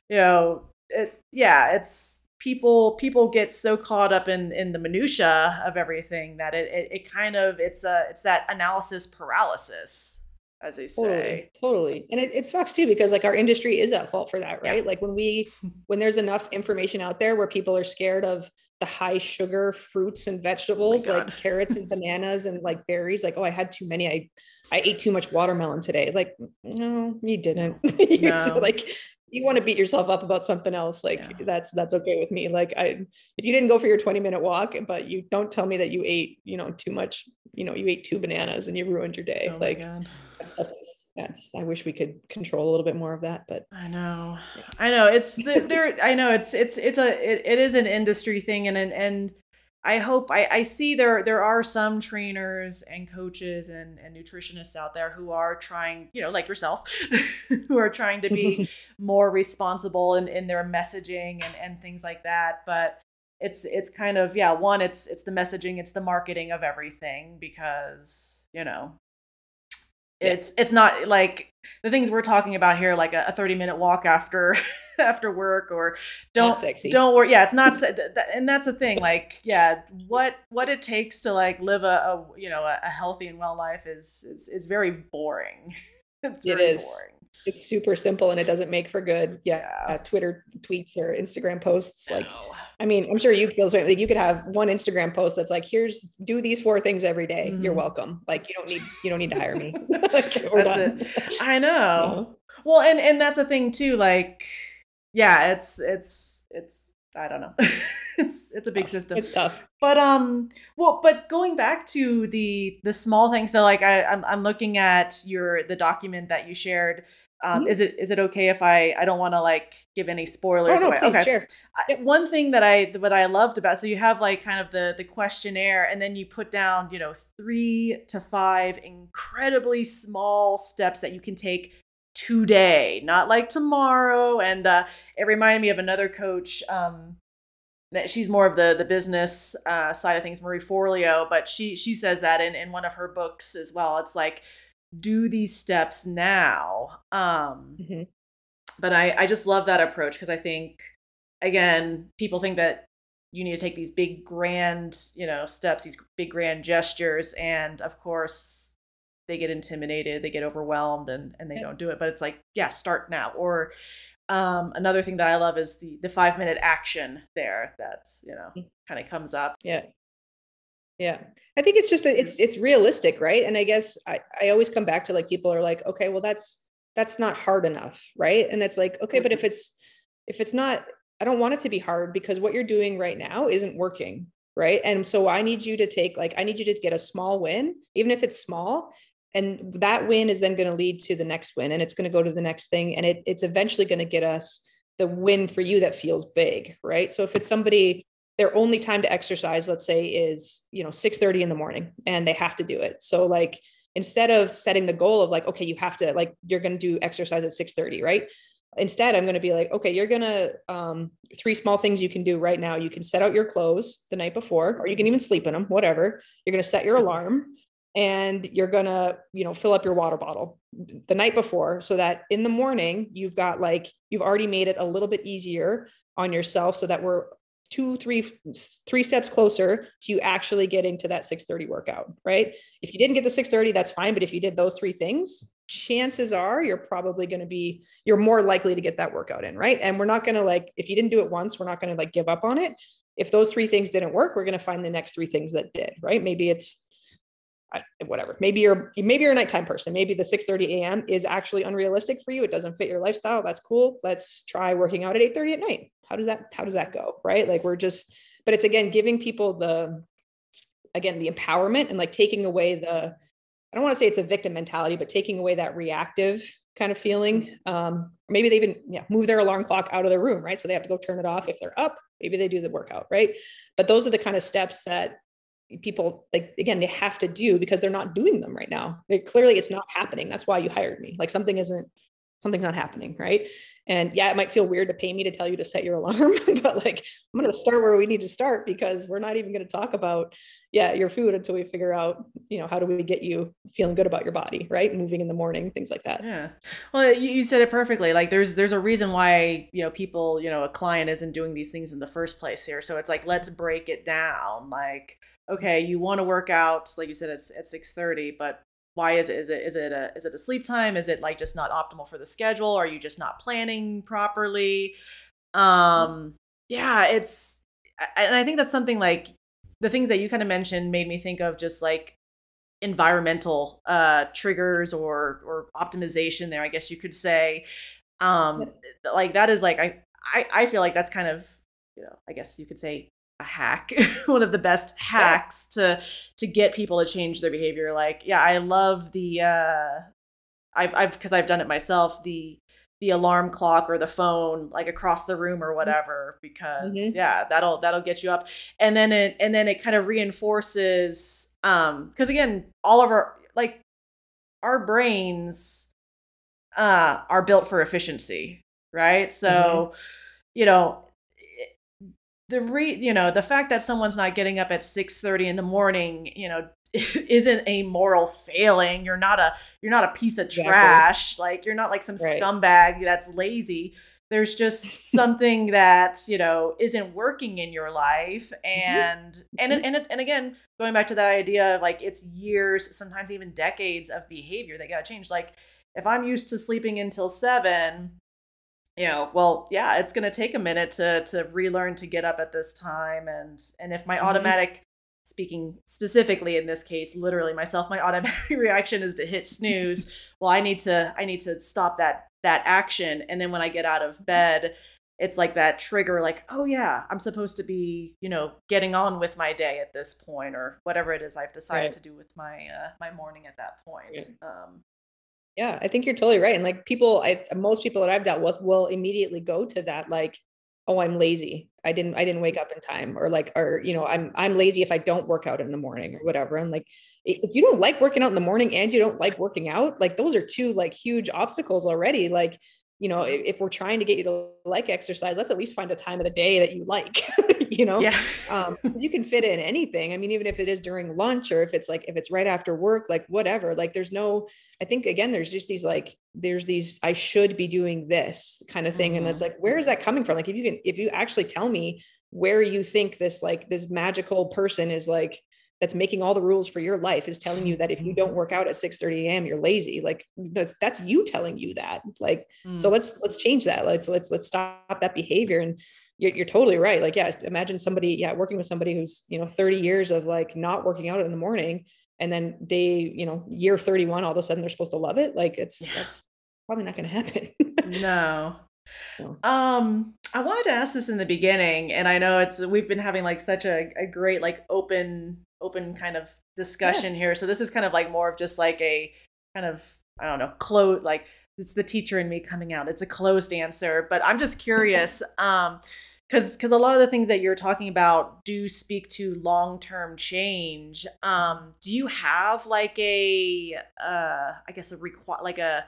you know it yeah it's people people get so caught up in in the minutia of everything that it, it, it kind of it's a it's that analysis paralysis as they say. Totally, totally. And it, it sucks too because like our industry is at fault for that, right? Yeah. Like when we when there's enough information out there where people are scared of the high sugar fruits and oh vegetables Oh like carrots and bananas and like berries like oh i had too many i i ate too much watermelon today like no you didn't You're so, No. like you want to beat yourself up about something else like Yeah. that's that's okay with me like i if you didn't go for your 20 minute walk but you don't tell me that you ate you know too much you know you ate two bananas and you ruined your day Oh like God. that stuff is that's i wish we could control a little bit more of that but I know. I know. It's the, there. I know. It's it's it's a it, it is an industry thing, and and and I hope I I see there there are some trainers and coaches and and nutritionists out there who are trying, you know, like yourself, who are trying to be more responsible in in their messaging and and things like that. But it's it's kind of yeah. One, it's it's the messaging, it's the marketing of everything because you know. It's it's not like the things we're talking about here like a, a 30 minute walk after after work or don't sexy. don't worry yeah it's not se- th- th- and that's the thing like yeah what what it takes to like live a, a you know a, a healthy and well life is is, is very boring it's very is. boring it's super simple and it doesn't make for good yeah Yeah. uh, twitter tweets or instagram posts like No. i mean i'm sure you feel the same like you could have one instagram post that's like here's do these four things every day. you're Mhm. welcome like you don't need you don't need to hire me like, we're That's done. i know know? well and and that's the thing too like yeah it's it's it's i don't know. It's it's a big system. it's tough but um well but going back to the the small things so like i i'm, I'm looking at your the document that you shared. Um Mhm. is it is it okay if i i don't want to like give any spoilers? oh no away? please okay. share I, one thing that I what I loved about so you have like kind of the the questionnaire and then you put down you know three to five incredibly small steps that you can take today, not like tomorrow. And uh, it reminded me of another coach. Um, that she's more of the the business uh, side of things, Marie Forleo, but she she says that in in one of her books as well. It's like do these steps now. Um, Mhm. but I I just love that approach because I think again people think that you need to take these big grand you know steps these big grand gestures and of course they get intimidated they get overwhelmed and and they Yeah. don't do it but it's like yeah start now. Or um another thing that i love is the the five minute action there that's you know Mm. kind of comes up. Yeah. Yeah. I think it's just a, it's it's realistic right? And i guess i i always come back to like people are like okay well that's that's not hard enough right? And it's like okay but if it's if it's not i don't want it to be hard because what you're doing right now isn't working right? And so i need you to take like i need you to get a small win even if it's small and that win is then going to lead to the next win and it's going to go to the next thing and it, it's eventually going to get us the win for you that feels big right? So if it's somebody their only time to exercise let's say is you know 6 30 in the morning and they have to do it. So like instead of setting the goal of like okay you have to like you're going to do exercise at 6 30 right? Instead i'm going to be like okay you're going to um, three small things you can do right now. You can set out your clothes the night before or you can even sleep in them whatever. You're going to set your alarm and you're going to you know fill up your water bottle the night before so that in the morning you've got like you've already made it a little bit easier on yourself so that we're two three three steps closer to you actually getting to that 630 workout right? If you didn't get the 630 that's fine but if you did those three things chances are you're probably going to be you're more likely to get that workout in right? And we're not going to like if you didn't do it once we're not going to like give up on it. If those three things didn't work we're going to find the next three things that did right? Maybe it's I- whatever. Maybe you're maybe you're a nighttime person. Maybe the 6 30 a.m is actually unrealistic for you. It doesn't fit your lifestyle. That's cool. Let's try working out at 8 30 at night. How does that how does that go right? Like we're just but it's again giving people the again the empowerment and like taking away the i don't want to say it's a victim mentality but taking away that reactive kind of feeling um maybe they even yeah move their alarm clock out of their room right? So they have to go turn it off if they're up. Maybe they do the workout right? But those are the kind of steps that people like again they have to do because they're not doing them right now. They clearly it's not happening. That's why you hired me. Like something isn't something's not happening right and yeah it might feel weird to pay me to tell you to set your alarm but like i'm going to start where we need to start because we're not even going to talk about yeah your food until we figure out you know how do we get you feeling good about your body right moving in the morning things like that Yeah. Well, you, you said it perfectly. Like there's there's a reason why, you know, people, you know, a client isn't doing these things in the first place here. So it's like let's break it down. Like, okay, you want to work out, like you said, it's at 6:30, but why is it? Is it is it a is it a sleep time? Is it like just not optimal for the schedule? Are you just not planning properly? Um yeah, it's and I think that's something like the things that you kind of mentioned made me think of just like environmental uh triggers or or optimization there i guess you could say um like that is like i i, I feel like that's kind of you know i guess you could say a hack one of the best hacks to to get people to change their behavior like yeah i love the uh i've i've because i've done it myself the the alarm clock or the phone like across the room or mm-hmm. whatever because mm-hmm. yeah that'll that'll get you up and then it and then it kind of reinforces um because again all of our like our brains uh are built for efficiency right so mm-hmm. you know the re you know the fact that someone's not getting up at 6 30 in the morning you know isn't a moral failing. You're not a you're not a piece of trash. Exactly. Like you're not like some right. scumbag that's lazy. There's just something that, you know, isn't working in your life mm-hmm. and mm-hmm. and and and again, going back to that idea of like it's years, sometimes even decades of behavior that got changed. Like if I'm used to sleeping until 7, you know, well, yeah, it's going to take a minute to to relearn to get up at this time and and if my mm-hmm. automatic speaking specifically in this case literally myself my automatic reaction is to hit snooze well i need to i need to stop that that action and then when i get out of bed it's like that trigger like oh yeah i'm supposed to be you know getting on with my day at this point or whatever it is i've decided right. to do with my uh, my morning at that point um, yeah i think you're totally right and like people i most people that i've dealt with will immediately go to that like oh i'm lazy. I didn't i didn't wake up in time or like or you know i'm i'm lazy if i don't work out in the morning or whatever and like if you don't like working out in the morning and you don't like working out like those are two like huge obstacles already like you know if, if we're trying to get you to like exercise let's at least find a time of the day that you like you know yeah. um, you can fit in anything i mean even if it is during lunch or if it's like if it's right after work like whatever like there's no i think again there's just these like there's these i should be doing this kind of thing mm-hmm. and it's mm-hmm. like where is that coming from like if you can if you actually tell me where you think this like this magical person is like that's making all the rules for your life is telling you that if you don't work out at 6 30 a.m you're lazy like that's that's you telling you that like mm. so let's let's change that let's let's let's stop that behavior and you're, you're totally right like yeah imagine somebody yeah working with somebody who's you know 30 years of like not working out in the morning and then they you know year 31 all of a sudden they're supposed to love it like it's yeah. that's probably not going to happen no um, I wanted to ask this in the beginning, and I know it's we've been having like such a, a great like open open kind of discussion yeah. here. So this is kind of like more of just like a kind of I don't know close like it's the teacher in me coming out. It's a closed answer, but I'm just curious. um, because because a lot of the things that you're talking about do speak to long-term change. Um do you have like a uh i guess a require like a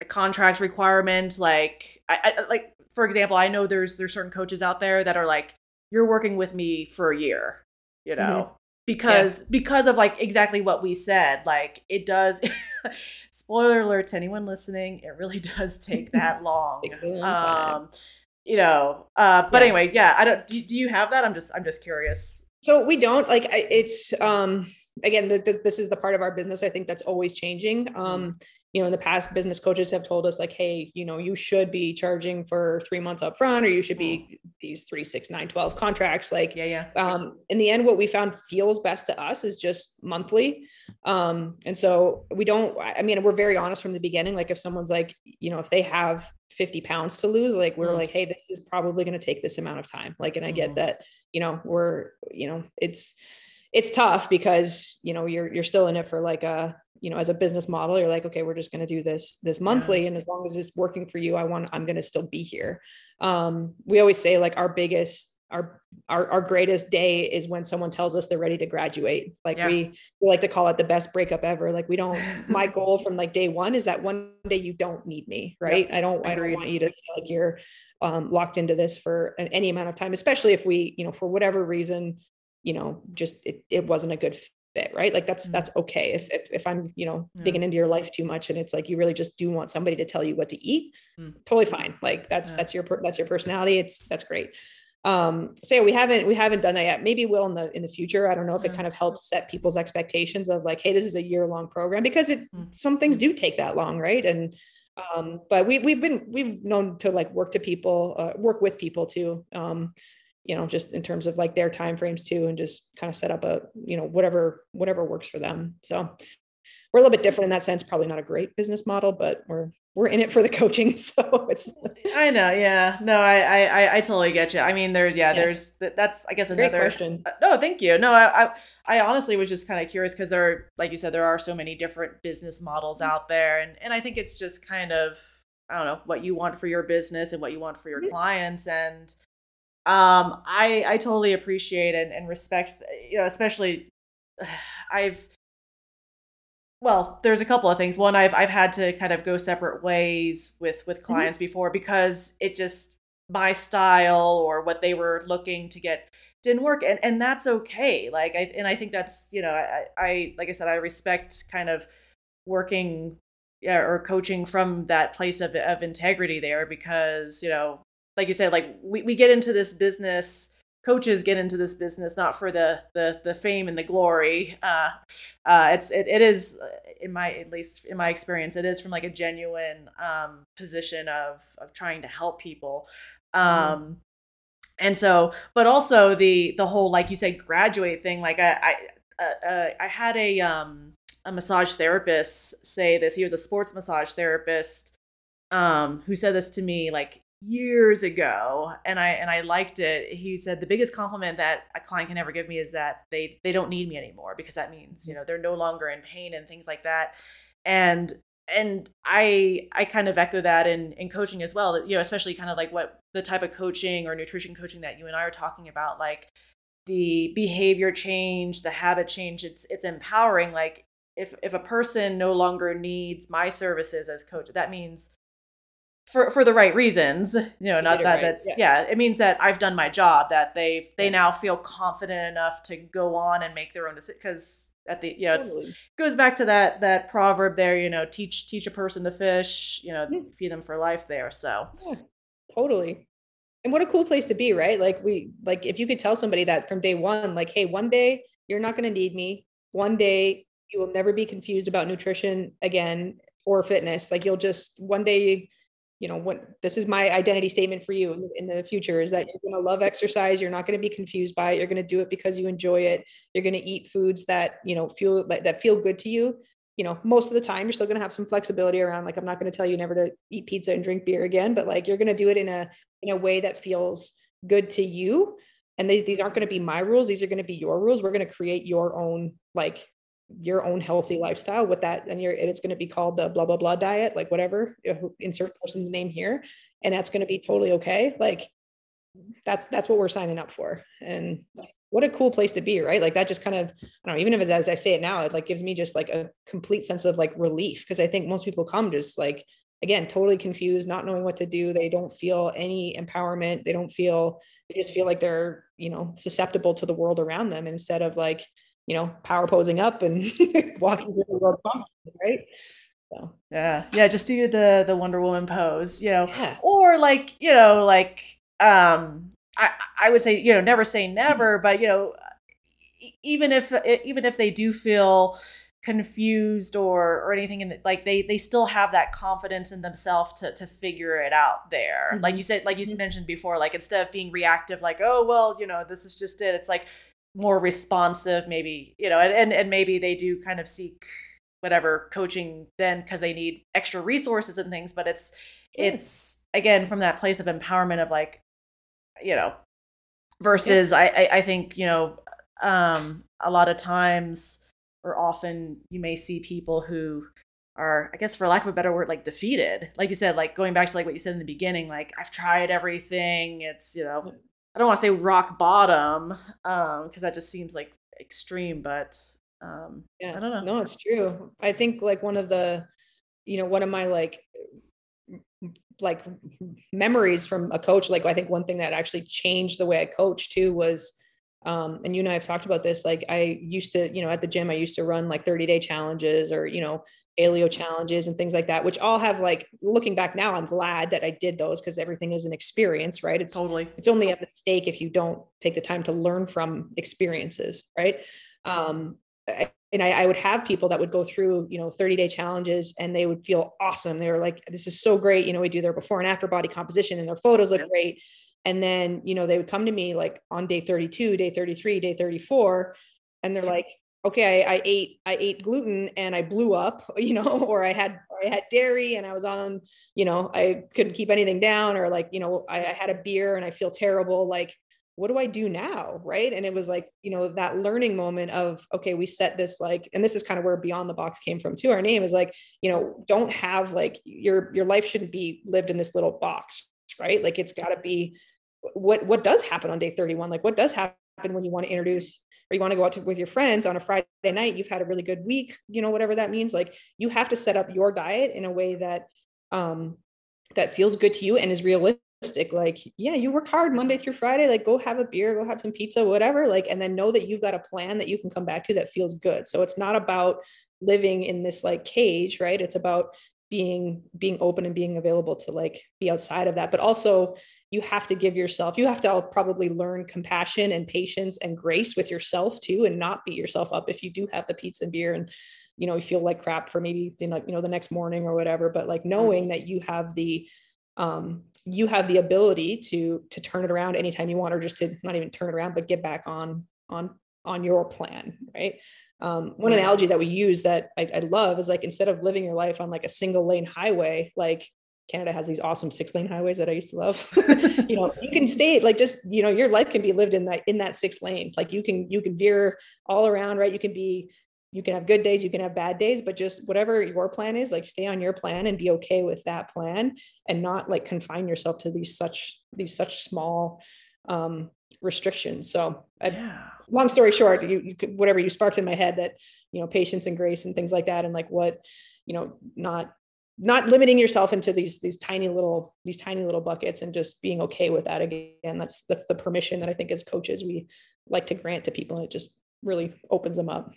a contract requirement? Like I, I, like for example i know there's there's certain coaches out there that are like you're working with me for a year you know mm-hmm. because yeah. because of like exactly what we said like it does spoiler alert to anyone listening it really does take that long. Um you know uh but yeah. anyway yeah i don't do, do you have that i'm just i'm just curious so we don't like I, it's um again the, the, this is the part of our business i think that's always changing mm-hmm. um you know in the past business coaches have told us like hey you know you should be charging for three months up front or you should be mm. these three six nine 12 contracts like yeah yeah um in the end what we found feels best to us is just monthly um and so we don't i mean we're very honest from the beginning like if someone's like you know if they have 50 pounds to lose like we're mm. like hey this is probably going to take this amount of time like and i get mm. that you know we're you know it's it's tough because you know you're you're still in it for like a you know as a business model you're like okay we're just going to do this this monthly and as long as it's working for you i want i'm going to still be here um, we always say like our biggest our, our our greatest day is when someone tells us they're ready to graduate like yeah. we we like to call it the best breakup ever like we don't my goal from like day one is that one day you don't need me right i don't i don't want you to feel like you're um, locked into this for an, any amount of time especially if we you know for whatever reason you know just it, it wasn't a good fit right like that's mm. that's okay if if, if i'm you know yeah. digging into your life too much and it's like you really just do want somebody to tell you what to eat mm. totally fine like that's yeah. that's your that's your personality it's that's great um so yeah, we haven't we haven't done that yet. Maybe we'll in the in the future. I don't know if yeah. it kind of helps set people's expectations of like hey this is a year long program because it mm. some things do take that long right? And um but we we've been we've known to like work to people uh, work with people too um you know just in terms of like their time frames too and just kind of set up a you know whatever whatever works for them. So we're a little bit different in that sense. Probably not a great business model but we're we're in it for the coaching so it's i know yeah no i i i totally get you i mean there's yeah, yeah. there's that's i guess another great question uh, no thank you no i i, I honestly was just kind of curious because there are like you said there are so many different business models mm-hmm. out there and and i think it's just kind of i don't know what you want for your business and what you want for your yeah. clients and um, I I totally appreciate and, and respect, you know, especially I've well, there's a couple of things. One, I've I've had to kind of go separate ways with with mm-hmm. clients mm-hmm. before because it just my style or what they were looking to get didn't work and and that's okay like i and i think that's you know i i like i said i respect kind of working yeah, or coaching from that place of, of integrity there because you know like you said, like we, we get into this business coaches get into this business not for the the the fame and the glory uh uh it's it, it is uh, in my at least in my experience it is from like a genuine um position of of trying to help people mm-hmm. um mm. and so but also the the whole like you said graduate thing like i i uh, uh, i had a um a massage therapist say this he was a sports massage therapist um who said this to me like years ago and i and i liked it he said the biggest compliment that a client can ever give me is that they they don't need me anymore because that means you mm. know they're no longer in pain and things like that and and i i kind of echo that in in coaching as well you know especially kind of like what the type of coaching or nutrition coaching that you and i are talking about like the behavior change the habit change it's it's empowering like if if a person no longer needs my services as coach that means for for the right reasons you know not that right. that's yeah. yeah. it means that i've done my job that they they now feel confident enough to go on and make their own decision because at the you know totally. it goes back to that that proverb there you know teach teach a person to fish you know yeah. feed them for life there so yeah, totally and what a cool place to be right like we like if you could tell somebody that from day one like hey one day you're not going to need me one day you will never be confused about nutrition again or fitness like you'll just one day you know what this is my identity statement for you in, the future is that you're going to love exercise you're not going to be confused by it you're going to do it because you enjoy it you're going to eat foods that you know feel that feel good to you. You know most of the time you're still going to have some flexibility around like i'm not going to tell you never to eat pizza and drink beer again but like you're going to do it in a in a way that feels good to you. And these these aren't going to be my rules these are going to be your rules. We're going to create your own like your own healthy lifestyle with that and you're and it's going to be called the blah blah blah diet like whatever insert person's name here and that's going to be totally okay like that's that's what we're signing up for and what a cool place to be right? Like that just kind of i don't know even if it's as i say it now it like gives me just like a complete sense of like relief because i think most people come just like again totally confused not knowing what to do they don't feel any empowerment they don't feel they just feel like they're you know susceptible to the world around them instead of like you know, power posing up and walking through the world, right? So yeah, yeah, just do the the Wonder Woman pose, you know, yeah. or like you know, like um, I I would say you know never say never, but you know, even if even if they do feel confused or or anything in the, like they they still have that confidence in themselves to to figure it out there mm-hmm. like you said like you mm-hmm. mentioned before like instead of being reactive like oh well you know this is just it it's like more responsive maybe you know and, and, and maybe they do kind of seek whatever coaching then because they need extra resources and things but it's it's again from that place of empowerment of like you know versus yeah. I, I i think you know um a lot of times or often you may see people who are i guess for lack of a better word like defeated. Like you said like going back to like what you said in the beginning like i've tried everything. It's you know I don't want to say rock bottom um because that just seems like extreme but um yeah I don't know. No, it's true. I think like one of the you know one of my like like memories from a coach like I think one thing that actually changed the way I coach too was um and you and I have talked about this like I used to you know at the gym I used to run like 30 day challenges or you know paleo challenges and things like that, which all have like looking back now, I'm glad that I did those because everything is an experience, right? It's totally it's only a mistake if you don't take the time to learn from experiences, right? Um, and I, I, would have people that would go through, you know, 30 day challenges and they would feel awesome. They were like, this is so great. You know, we do their before and after body composition and their photos look great And then, you know, they would come to me like on day 32, day 33, day 34, and they're like, okay, I, I, ate I ate gluten and I blew up, you know, or I had or I had dairy and I was on, you know, I couldn't keep anything down, or like, you know, I, I had a beer and I feel terrible. Like, what do I do now? Right. And it was like, you know, that learning moment of, okay, we set this like, and this is kind of where beyond the box came from too. Our name is like, you know, don't have like your your life shouldn't be lived in this little box, right? Like it's gotta be what what does happen on day 31? Like what does happen when you want to introduce or you want to go out to, with your friends on a Friday night, you've had a really good week, you know, whatever that means. Like you have to set up your diet in a way that um, that feels good to you and is realistic. Like, yeah, you worked hard Monday through Friday. Like, go have a beer, go have some pizza, whatever. Like, and then know that you've got a plan that you can come back to that feels good. So it's not about living in this like cage, right? It's about being being open and being available to like be outside of that, but also you have to give yourself you have to probably learn compassion and patience and grace with yourself too and not beat yourself up if you do have the pizza and beer and you know you feel like crap for maybe you know, you know the next morning or whatever but like knowing mm-hmm. that you have the um you have the ability to to turn it around anytime you want or just to not even turn it around but get back on on on your plan right um, one analogy that we use that I, I, love is like instead of living your life on like a single lane highway like Canada has these awesome six lane highways that I used to love. you know, you can stay like just, you know, your life can be lived in that in that six lane. Like you can you can veer all around, right? You can be you can have good days, you can have bad days, but just whatever your plan is, like stay on your plan and be okay with that plan and not like confine yourself to these such these such small um restrictions. So I, yeah. Long story short, you, you could whatever you sparked in my head that, you know, patience and grace and things like that and like what, you know, not not limiting yourself into these these tiny little these tiny little buckets and just being okay with that again that's that's the permission that i think as coaches we like to grant to people and it just really opens them up.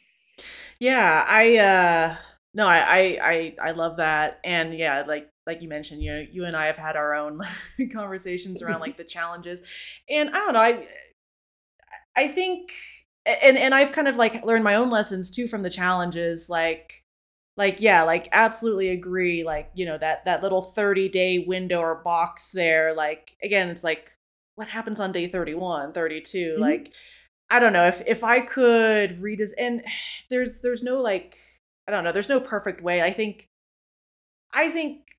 Yeah i uh no i i i, I love that and yeah like like you mentioned you know you and i have had our own conversations around like the challenges and i don't know i i think and and i've kind of like learned my own lessons too from the challenges like like yeah like absolutely agree like you know that that little 30 day window or box there like again it's like what happens on day 31 32 mm-hmm. like i don't know if if i could read as and there's there's no like i don't know there's no perfect way i think i think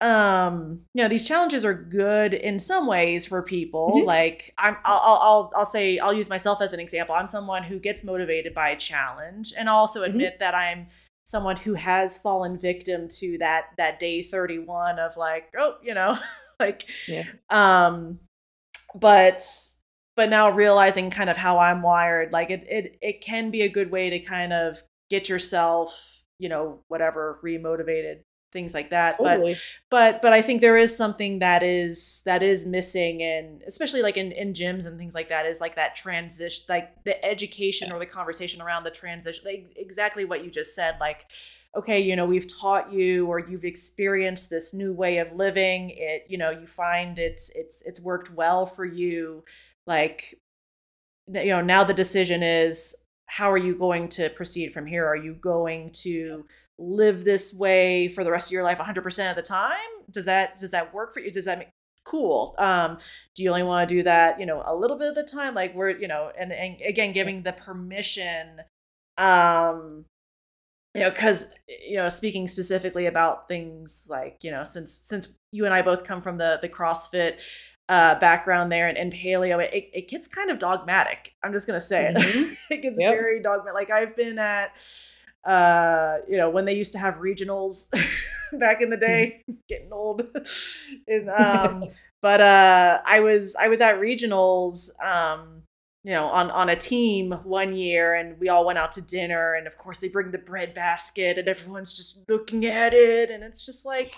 um you know these challenges are good in some ways for people mm-hmm. like i'm I'll, I'll i'll say i'll use myself as an example i'm someone who gets motivated by a challenge and I'll also mm-hmm. admit mm-hmm. that i'm someone who has fallen victim to that that day 31 of like oh you know like yeah. um but but now realizing kind of how I'm wired like it it it can be a good way to kind of get yourself you know whatever remotivated things like that totally. but but but i think there is something that is that is missing and especially like in in gyms and things like that is like that transition like the education or the conversation around the transition like exactly what you just said like okay you know we've taught you or you've experienced this new way of living it you know you find it's it's it's worked well for you like you know now the decision is how are you going to proceed from here? Are you going to live this way for the rest of your life 100% of the time? Does that does that work for you? Does that make cool? Um, do you only want to do that, you know, a little bit of the time? Like we're, you know, and, and again, giving the permission, um, you know, because you know, speaking specifically about things like, you know, since since you and I both come from the the CrossFit uh, background there and, and paleo, it, it gets kind of dogmatic. I'm just gonna say mm-hmm. it. it gets yep. very dogmatic. Like I've been at, uh, you know, when they used to have regionals back in the day, getting old. and, um, but uh, I was I was at regionals. Um, you know, on on a team one year, and we all went out to dinner, and of course they bring the bread basket, and everyone's just looking at it, and it's just like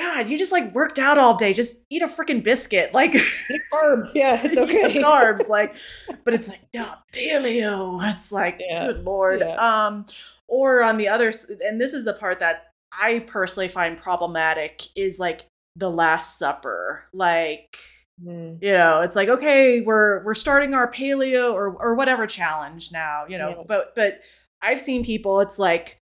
God, you just like worked out all day. Just eat a freaking biscuit. Like carb. Yeah, it's okay. carbs. Like, but it's like, no, paleo. It's like, yeah. good lord. Yeah. Um, or on the other, and this is the part that I personally find problematic is like the Last Supper. Like, mm. you know, it's like, okay, we're we're starting our paleo or or whatever challenge now, you know. Yeah. But but I've seen people, it's like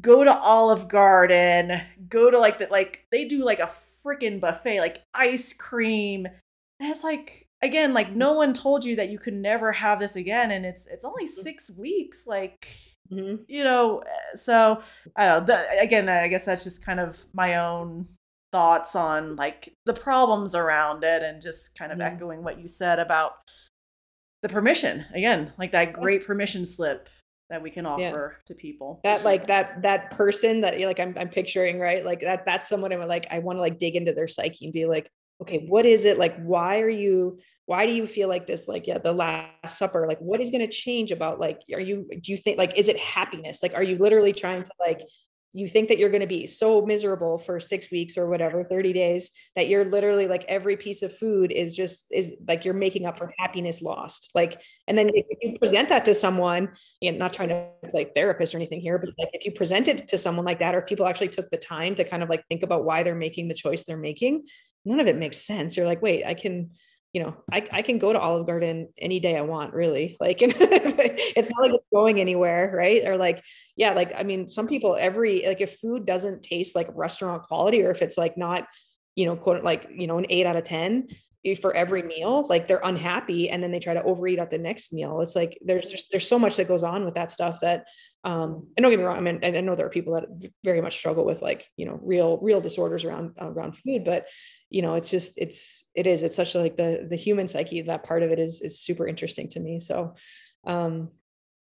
go to Olive Garden, go to like the like they do like a freaking buffet, like ice cream, And it's like again, like no one told you that you could never have this again, and it's it's only mm-hmm. six weeks. Like mm-hmm. you know, eh, so I don't know. The, again, I guess that's just kind of my own thoughts on like the problems around it and just kind of mm-hmm. echoing what you said about the permission again like that great permission slip that we can offer yeah. to people. That like that that person that like I'm, I'm picturing right? Like that that's someone i'm like i want to like dig into their psyche and be like okay what is it? Like why are you why do you feel like this? Like yeah the last supper like what is going to change about like are you do you think like is it happiness? Like are you literally trying to like you think that you're going to be so miserable for six weeks or whatever 30 days that you're literally like every piece of food is just is like you're making up for happiness lost like and then if you present that to someone and not trying to like therapist or anything here but like if you present it to someone like that or people actually took the time to kind of like think about why they're making the choice they're making none of it makes sense. You're like wait i can you know, I, I can go to Olive Garden any day I want, really. Like, it's not like it's going anywhere, right? Or like, yeah, like, I mean, some people every, like, if food doesn't taste like restaurant quality, or if it's like not, you know, quote, like, you know, an eight out of 10 for every meal, like they're unhappy and then they try to overeat at the next meal. It's like, there's just, there's so much that goes on with that stuff that, um, and don't get me wrong. I mean, I know there are people that very much struggle with like, you know, real, real disorders around, around food, but you know it's just it's it is it's such like the the human psyche that part of it is is super interesting to me so um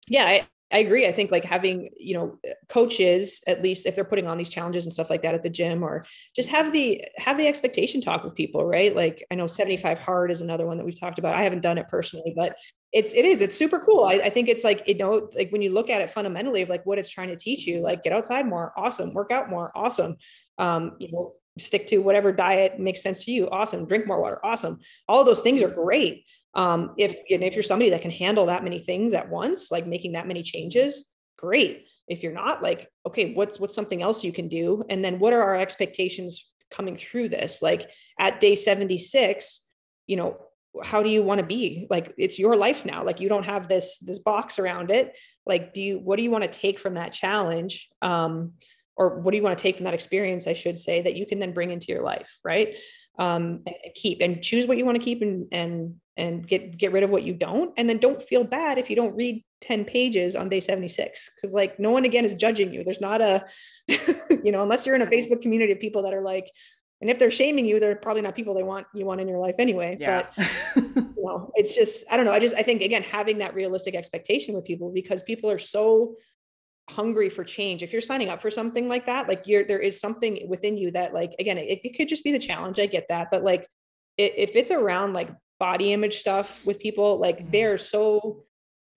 yeah I, I agree. I think like having, you know, coaches, at least if they're putting on these challenges and stuff like that at the gym, or just have the have the expectation talk with people, right? Like I know 75 hard is another one that we've talked about. I haven't done it personally, but it's it is, it's super cool. I, I think it's like, you know, like when you look at it fundamentally of like what it's trying to teach you, like get outside more, awesome, work out more, awesome. Um, you know, stick to whatever diet makes sense to you. Awesome. Drink more water. Awesome. All of those things are great. Um, if and if you're somebody that can handle that many things at once like making that many changes great. If you're not like okay what's what's something else you can do? And then what are our expectations coming through this? Like at day 76 you know how do you want to be? Like it's your life now. Like you don't have this this box around it. Like do you what do you want to take from that challenge? Um or what do you want to take from that experience i should say that you can then bring into your life right? Um, and, and keep and choose what you want to keep and and and get get rid of what you don't. And then don't feel bad if you don't read 10 pages on day 76 because like no one again is judging you. There's not a you know unless you're in a facebook community of people that are like and if they're shaming you they're probably not people they want you want in your life anyway yeah. but you know it's just i don't know. I just i think again having that realistic expectation with people because people are so hungry for change if you're signing up for something like that like you're there is something within you that like again it, it could just be the challenge i get that but like it, if it's around like body image stuff with people like mm-hmm. they're so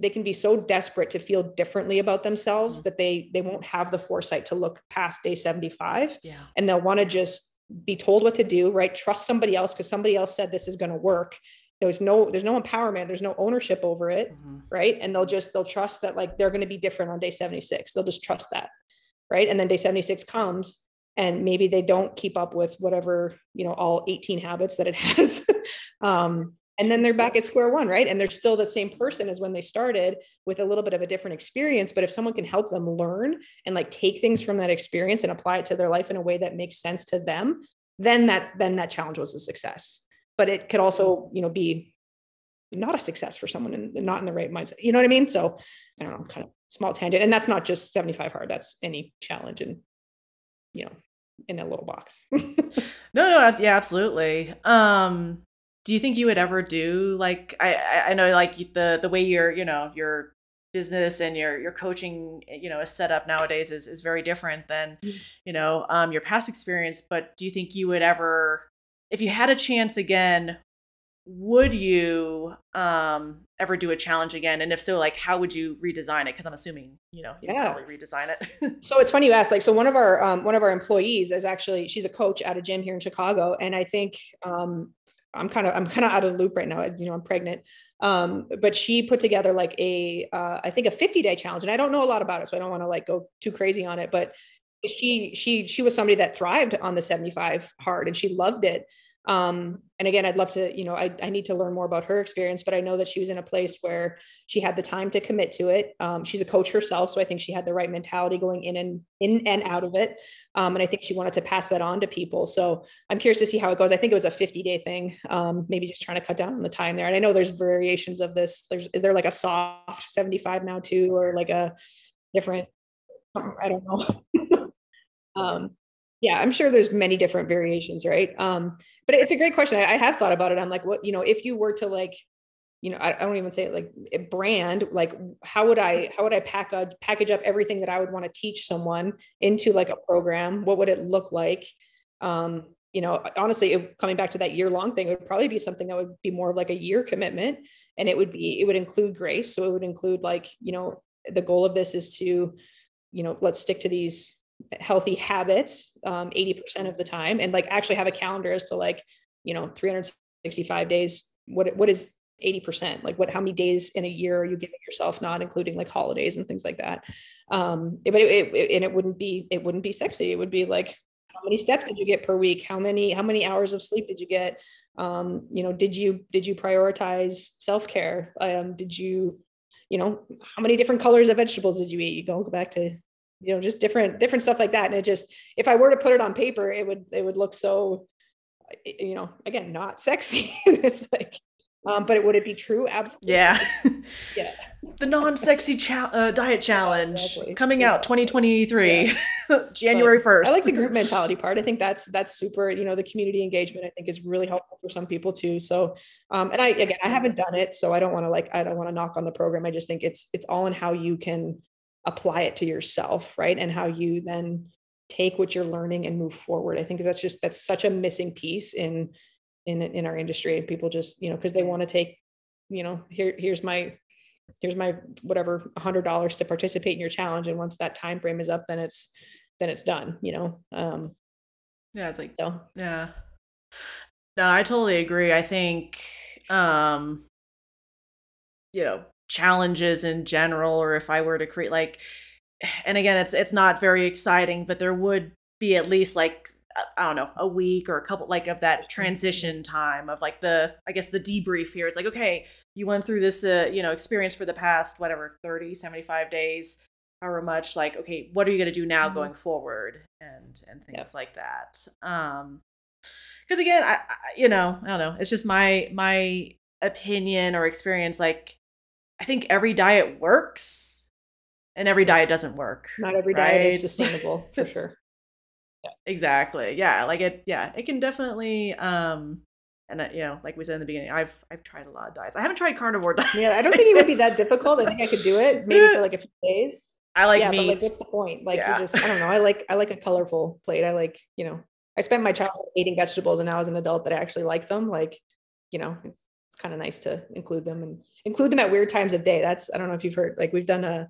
they can be so desperate to feel differently about themselves mm-hmm. that they they won't have the foresight to look past day 75 yeah. and they'll want to just be told what to do right trust somebody else because somebody else said this is going to work there's no there's no empowerment there's no ownership over it mm-hmm. right? And they'll just they'll trust that like they're going to be different on day 76 they'll just trust that right? And then day 76 comes and maybe they don't keep up with whatever you know all 18 habits that it has. Um, and then they're back at square one right? And they're still the same person as when they started with a little bit of a different experience. But if someone can help them learn and like take things from that experience and apply it to their life in a way that makes sense to them then that then that challenge was a success but it could also, you know, be not a success for someone and not in the right mindset. You know what I mean? So I don't know, kind of small tangent. And that's not just 75 hard, that's any challenge and, you know, in a little box. no, no, yeah, absolutely. Um, do you think you would ever do like I I know like the the way your you know your business and your your coaching you know is set up nowadays is is very different than mm. you know um your past experience but do you think you would ever if you had a chance again, would you um ever do a challenge again and if so like how would you redesign it because i'm assuming you know you yeah. probably redesign it so it's funny you ask. like so one of our um, one of our employees is actually she's a coach at a gym here in chicago and i think um i'm kind of i'm kind of out of the loop right now you know i'm pregnant um but she put together like a uh, I think a 50 day challenge and i don't know a lot about it so i don't want to like go too crazy on it but she she she was somebody that thrived on the 75 hard and she loved it. Um, and again i'd love to you know I, I need to learn more about her experience but i know that she was in a place where she had the time to commit to it. Um, she's a coach herself so i think she had the right mentality going in and in and out of it. Um, and i think she wanted to pass that on to people. So i'm curious to see how it goes. I think it was a 50 day thing um, maybe just trying to cut down on the time there. And i know there's variations of this. There's is there like a soft 75 now too or like a different i don't know um, yeah i'm sure there's many different variations right? Um but it's a great question I, I, have thought about it i'm like what you know if you were to like you know I, I don't even say it like brand like how would i how would i pack a, package up everything that i would want to teach someone into like a program? What would it look like? Um you know honestly it, coming back to that year long thing it would probably be something that would be more of like a year commitment and it would be it would include grace so it would include like you know the goal of this is to you know let's stick to these healthy habits um, 80% of the time and like actually have a calendar as to like you know 365 days. What what is 80% like what how many days in a year are you giving yourself not including like holidays and things like that? Um but it, it, and it wouldn't be it wouldn't be sexy. It would be like how many steps did you get per week? How many how many hours of sleep did you get? Um you know did you did you prioritize self-care? Um did you you know how many different colors of vegetables did you eat? You go back to you know just different different stuff like that and it just if i were to put it on paper it would it would look so you know again not sexy it's like um, but it, would it be true? Absolutely. Yeah. yeah. The non-sexy cha- uh, diet challenge yeah, exactly. coming yeah. out 2023, yeah. January but 1st. I like the group mentality part. I think that's that's super. You know, the community engagement I think is really helpful for some people too. So, um, and I again I haven't done it, so I don't want to like I don't want to knock on the program. I just think it's it's all in how you can apply it to yourself, right, and how you then take what you're learning and move forward. I think that's just that's such a missing piece in in in our industry and people just you know because they want to take you know here here's my here's my whatever hundred dollars to participate in your challenge and once that time frame is up then it's then it's done you know um yeah it's like so. yeah. No i totally agree. I think um you know challenges in general or if i were to create like and again it's it's not very exciting but there would be at least like I don't know, a week or a couple like of that transition time of like the I guess the debrief here. It's like, okay, you went through this uh, you know, experience for the past whatever 30, 75 days, however much like, okay, what are you going to do now mm-hmm. going forward and and things yep. like that. Um cuz again, I, I you know, I don't know, it's just my my opinion or experience like I think every diet works and every diet doesn't work. Not every right? diet is sustainable for sure. Yeah. Exactly. Yeah. Like it. Yeah. It can definitely. Um. And you know, like we said in the beginning, I've I've tried a lot of diets. I haven't tried carnivore diets. Yeah, I don't think it would be that difficult. I think I could do it maybe for like a few days. I like yeah, meat. But like, what's the point? Like, yeah. you just I don't know. I like I like a colorful plate. I like you know. I spent my childhood eating vegetables, and now as an adult, that I actually like them. Like, you know, it's it's kind of nice to include them and include them at weird times of day. That's I don't know if you've heard. Like, we've done a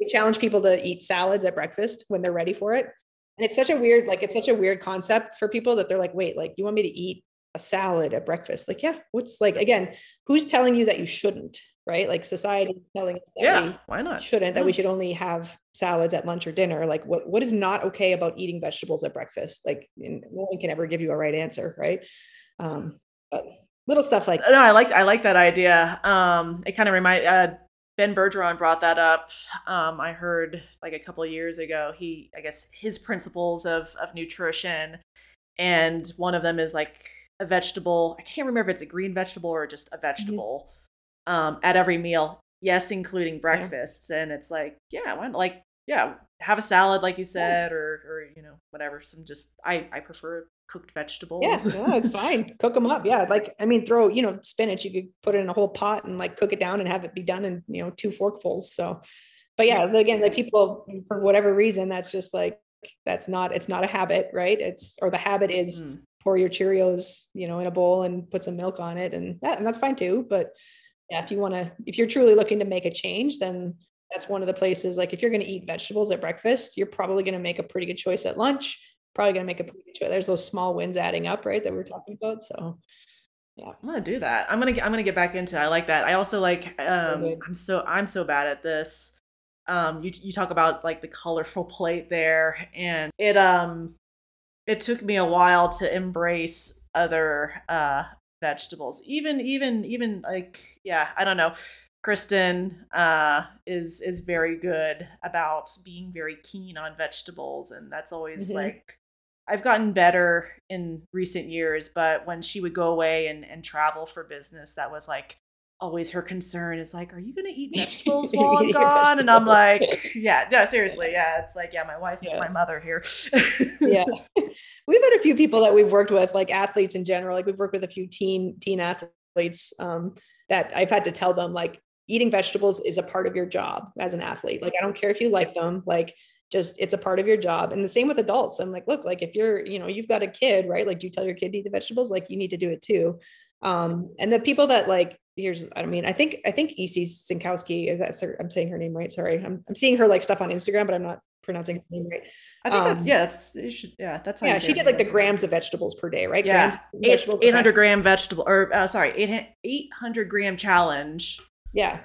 we challenge people to eat salads at breakfast when they're ready for it and it's such a weird like it's such a weird concept for people that they're like wait like you want me to eat a salad at breakfast like yeah what's like again who's telling you that you shouldn't right like society telling us that yeah why not shouldn't yeah. that we should only have salads at lunch or dinner like what what is not okay about eating vegetables at breakfast like no one can ever give you a right answer right um but little stuff like no i like i like that idea um it kind of remind uh Ben Bergeron brought that up. Um, I heard like a couple years ago. He, I guess, his principles of of nutrition, and one of them is like a vegetable. I can't remember if it's a green vegetable or just a mm-hmm. vegetable mm-hmm. um, at every meal. Yes, including breakfast. Yeah. And it's like, yeah, why, like, yeah, have a salad, like you said, or or you know, whatever. Some just I I prefer cooked vegetables. Yeah, no, it's fine. Cook them up. Yeah, like I mean, throw you know spinach. You could put it in a whole pot and like cook it down and have it be done in you know two forkfuls. So, but yeah, again, like people for whatever reason, that's just like that's not it's not a habit, right? It's or the habit is mm. pour your Cheerios you know in a bowl and put some milk on it, and that and that's fine too. But yeah, if you want to, if you're truly looking to make a change, then that's one of the places. Like if you're going to eat vegetables at breakfast, you're probably going to make a pretty good choice at lunch probably going to make a pretty good. There's those small wins adding up, right? That we're talking about. So yeah. I'm gonna do that. I'm gonna I'm gonna get back into it. I like that. I also like um I'm so I'm so bad at this. Um you you talk about like the colorful plate there and it um it took me a while to embrace other uh vegetables. Even even even like yeah, I don't know. Kristen uh, is is very good about being very keen on vegetables, and that's always mm-hmm. like I've gotten better in recent years. But when she would go away and and travel for business, that was like always her concern is like, "Are you going to eat vegetables while I'm gone?" And I'm like, "Yeah, no, seriously, yeah." It's like, yeah, my wife yeah. is my mother here. yeah, we've had a few people that we've worked with, like athletes in general. Like we've worked with a few teen teen athletes um, that I've had to tell them like eating vegetables is a part of your job as an athlete. Like, I don't care if you like them, like, just it's a part of your job. And the same with adults. I'm like, look, like if you're, you know, you've got a kid, right? Like, do you tell your kid to eat the vegetables? Like, you need to do it too. Um, and the people that like, here's, I mean, I think, I think EC Synkowski, is that, I'm saying her name right. Sorry. I'm, I'm seeing her like stuff on Instagram, but I'm not pronouncing her name right. I think um, that's yeah, that's should yeah, that's how yeah. She did like the grams of vegetables per day, right? Yeah, eight, 800 gram vegetable or uh, sorry, 800 gram challenge. Yeah,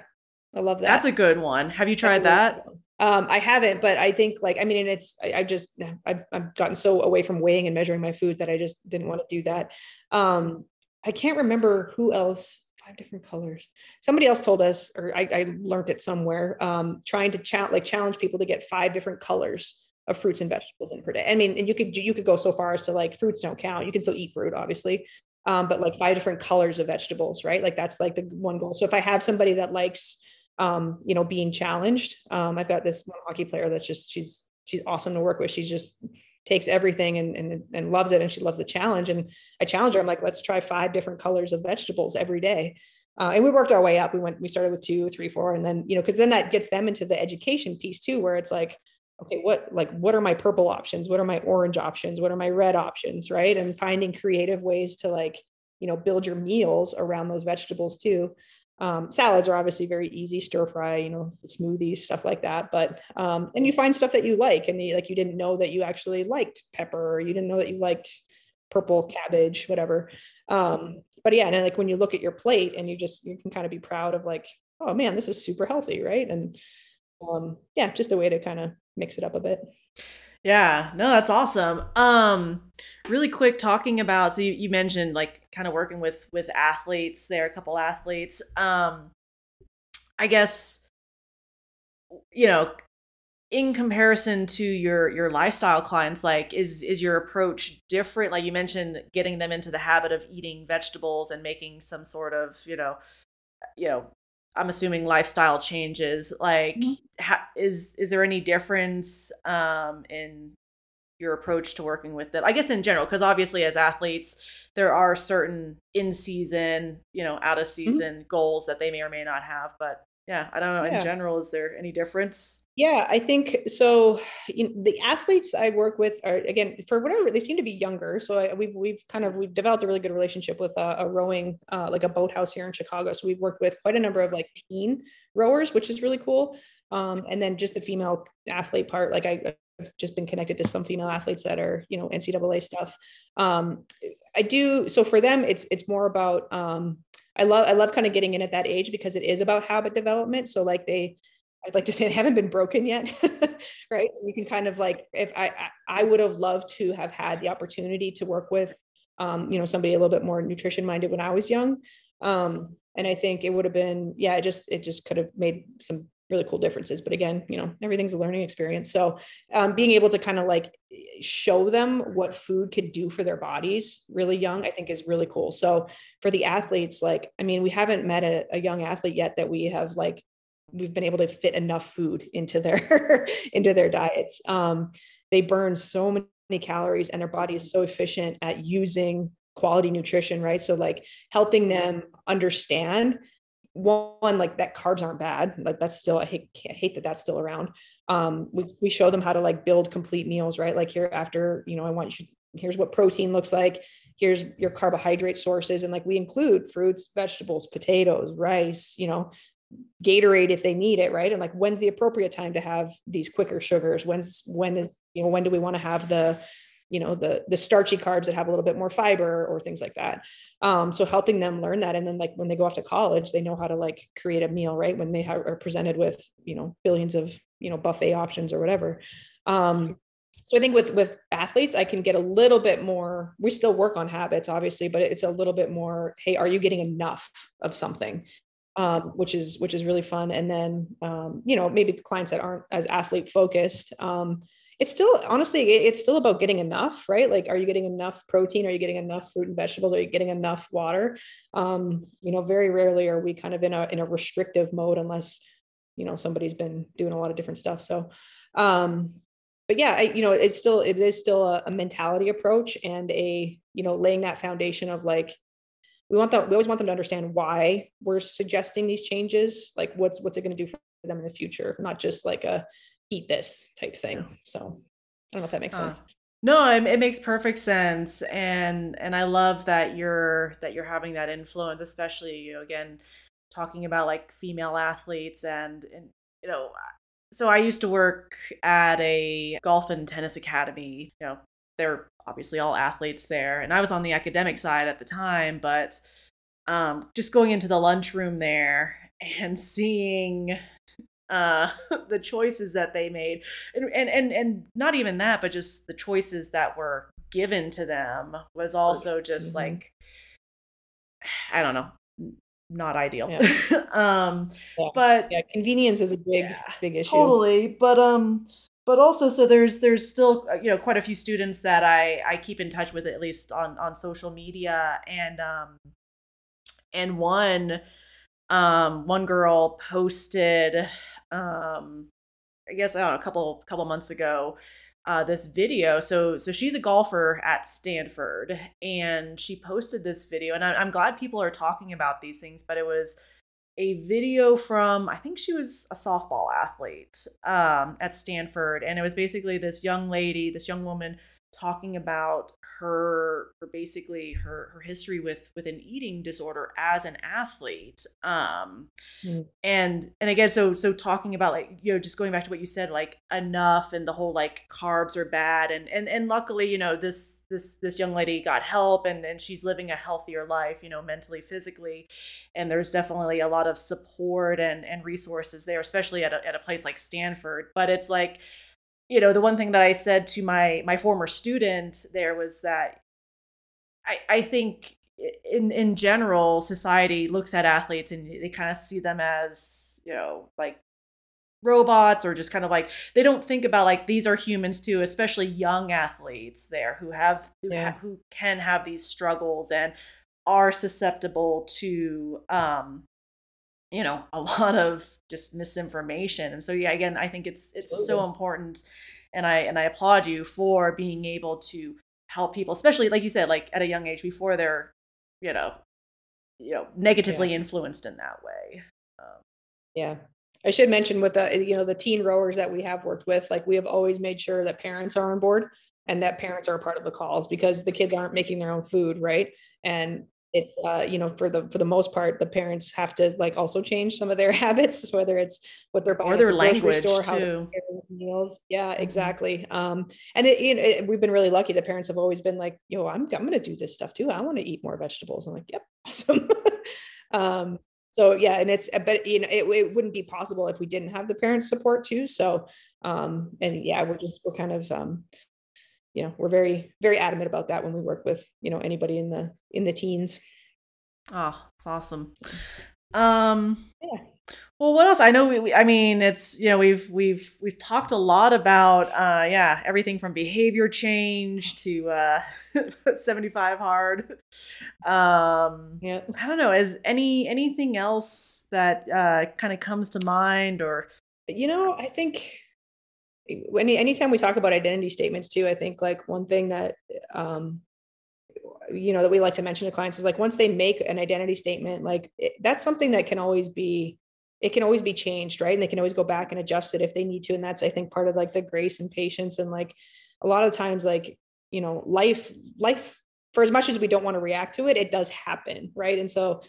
I love that. That's a good one. Have you tried that? Um, I haven't, but I think like I mean, and it's I, I just I've, I've gotten so away from weighing and measuring my food that I just didn't want to do that. Um, I can't remember who else. Five different colors. Somebody else told us, or I, I learned it somewhere. Um, trying to chat like challenge people to get five different colors of fruits and vegetables in per day. I mean, and you could you could go so far as to like fruits don't count. You can still eat fruit, obviously, um, but like five different colors of vegetables, right? Like that's like the one goal. So if I have somebody that likes um, you know, being challenged. Um, I've got this one hockey player that's just she's she's awesome to work with. She's just takes everything and, and and loves it and she loves the challenge. And I challenge her. I'm like, let's try five different colors of vegetables every day. Uh, and we worked our way up. We went, we started with two, three, four, and then, you know, because then that gets them into the education piece too, where it's like, okay, what like what are my purple options? What are my orange options? What are my red options? Right. And finding creative ways to like, you know, build your meals around those vegetables too. Um, salads are obviously very easy, stir fry, you know, smoothies, stuff like that. But um, and you find stuff that you like, and you, like you didn't know that you actually liked pepper, or you didn't know that you liked purple cabbage, whatever. Um, but yeah, and like when you look at your plate, and you just you can kind of be proud of like, oh man, this is super healthy, right? And um, yeah, just a way to kind of mix it up a bit. Yeah, no, that's awesome. Um, really quick talking about so you, you mentioned like kind of working with with athletes there, a couple athletes. Um, I guess you know, in comparison to your your lifestyle clients, like is is your approach different? Like you mentioned, getting them into the habit of eating vegetables and making some sort of you know, you know, I'm assuming lifestyle changes. Like, mm-hmm. ha- is is there any difference um, in your approach to working with them? I guess in general, because obviously as athletes, there are certain in season, you know, out of season mm-hmm. goals that they may or may not have. But yeah i don't know yeah. in general is there any difference yeah i think so you know, the athletes i work with are again for whatever they seem to be younger so I, we've we've kind of we've developed a really good relationship with a, a rowing uh, like a boathouse here in chicago so we've worked with quite a number of like teen rowers which is really cool um, and then just the female athlete part like I, I've just been connected to some female athletes that are you know ncaa stuff um, i do so for them it's it's more about um, I love I love kind of getting in at that age because it is about habit development. So like they I'd like to say they haven't been broken yet, right? So you can kind of like if I I would have loved to have had the opportunity to work with um, you know somebody a little bit more nutrition minded when I was young. Um, and I think it would have been yeah, it just it just could have made some really cool differences. But again, you know, everything's a learning experience. So um, being able to kind of like show them what food could do for their bodies really young, I think is really cool. So for the athletes, like, I mean, we haven't met a, a young athlete yet that we have like, we've been able to fit enough food into their, into their diets. Um, they burn so many calories and their body is so efficient at using quality nutrition, right? So like helping them understand one like that carbs aren't bad like that's still i hate, I hate that that's still around. Um we, we show them how to like build complete meals right? Like here after you know i want you here's what protein looks like here's your carbohydrate sources and like we include fruits vegetables potatoes rice you know gatorade if they need it right? And like when's the appropriate time to have these quicker sugars? When's when is you know when do we want to have the you know the the starchy carbs that have a little bit more fiber or things like that um, so helping them learn that and then like when they go off to college they know how to like create a meal right when they have, are presented with you know billions of you know buffet options or whatever um, so I think with with athletes, I can get a little bit more. We still work on habits, obviously, but it's a little bit more. Hey, are you getting enough of something? Um, which is which is really fun. And then um, you know maybe clients that aren't as athlete focused. Um, it's still honestly it's still about getting enough right? Like are you getting enough protein? Are you getting enough fruit and vegetables? Are you getting enough water? Um, you know very rarely are we kind of in a in a restrictive mode unless you know somebody's been doing a lot of different stuff. So um but yeah I, you know it's still it is still a, a mentality approach and a you know laying that foundation of like we want them we always want them to understand why we're suggesting these changes like what's what's it going to do for them in the future not just like a eat this type thing. Yeah. So I don't know if that makes uh, sense. No, it, it, makes perfect sense, and and I love that you're that you're having that influence, especially you know again talking about like female athletes and and you know so I used to work at a golf and tennis academy. You know, they're obviously all athletes there, and I was on the academic side at the time, but um, just going into the lunchroom there and seeing uh the choices that they made and, and and and not even that but just the choices that were given to them was also just mm-hmm. like i don't know not ideal yeah. um yeah. but yeah convenience is a big big issue totally but um but also so there's there's still uh, you know quite a few students that i i keep in touch with at least on on social media and um and one um one girl posted um I guess I don't know, a couple couple months ago uh, this video. So so she's a golfer at Stanford, and she posted this video, and I, I'm glad people are talking about these things. But it was a video from I think she was a softball athlete um, at Stanford, and it was basically this young lady, this young woman talking about her, her basically her her history with with an eating disorder as an athlete um mm. and and again so so talking about like you know just going back to what you said like enough and the whole like carbs are bad and and and luckily you know this this this young lady got help and and she's living a healthier life you know mentally physically and there's definitely a lot of support and and resources there especially at a, at a place like Stanford but it's like you know the one thing that i said to my my former student there was that i i think in in general society looks at athletes and they kind of see them as you know like robots or just kind of like they don't think about like these are humans too especially young athletes there who have who, yeah. ha- who can have these struggles and are susceptible to um you know a lot of just misinformation and so yeah again i think it's it's Absolutely. so important and i and i applaud you for being able to help people especially like you said like at a young age before they're you know you know negatively yeah. influenced in that way um, yeah i should mention with the you know the teen rowers that we have worked with like we have always made sure that parents are on board and that parents are a part of the calls because the kids aren't making their own food right and it's uh, you know for the for the most part the parents have to like also change some of their habits whether it's what they're buying or their the language store, too. meals. Yeah mm-hmm. exactly. Um and it, you know, it, we've been really lucky. The parents have always been like yo i'm, I'm gonna do this stuff too. I want to eat more vegetables. I'm like yep awesome. Um so yeah and it's but you know it, it wouldn't be possible if we didn't have the parent support too. So um and yeah we're just we're kind of um you know we're very very adamant about that when we work with you know anybody in the in the teens. Oh it's awesome. Um yeah. well what else? I know we, we, i mean it's you know we've we've we've talked a lot about uh yeah everything from behavior change to uh 75 hard. Um yeah. I don't know is any anything else that uh kind of comes to mind or you know i think any anytime we talk about identity statements too, I think like one thing that um, you know that we like to mention to clients is like once they make an identity statement, like it, that's something that can always be it can always be changed, right? And they can always go back and adjust it if they need to. And that's I think part of like the grace and patience and like a lot of times like you know life life for as much as we don't want to react to it, it does happen, right? And so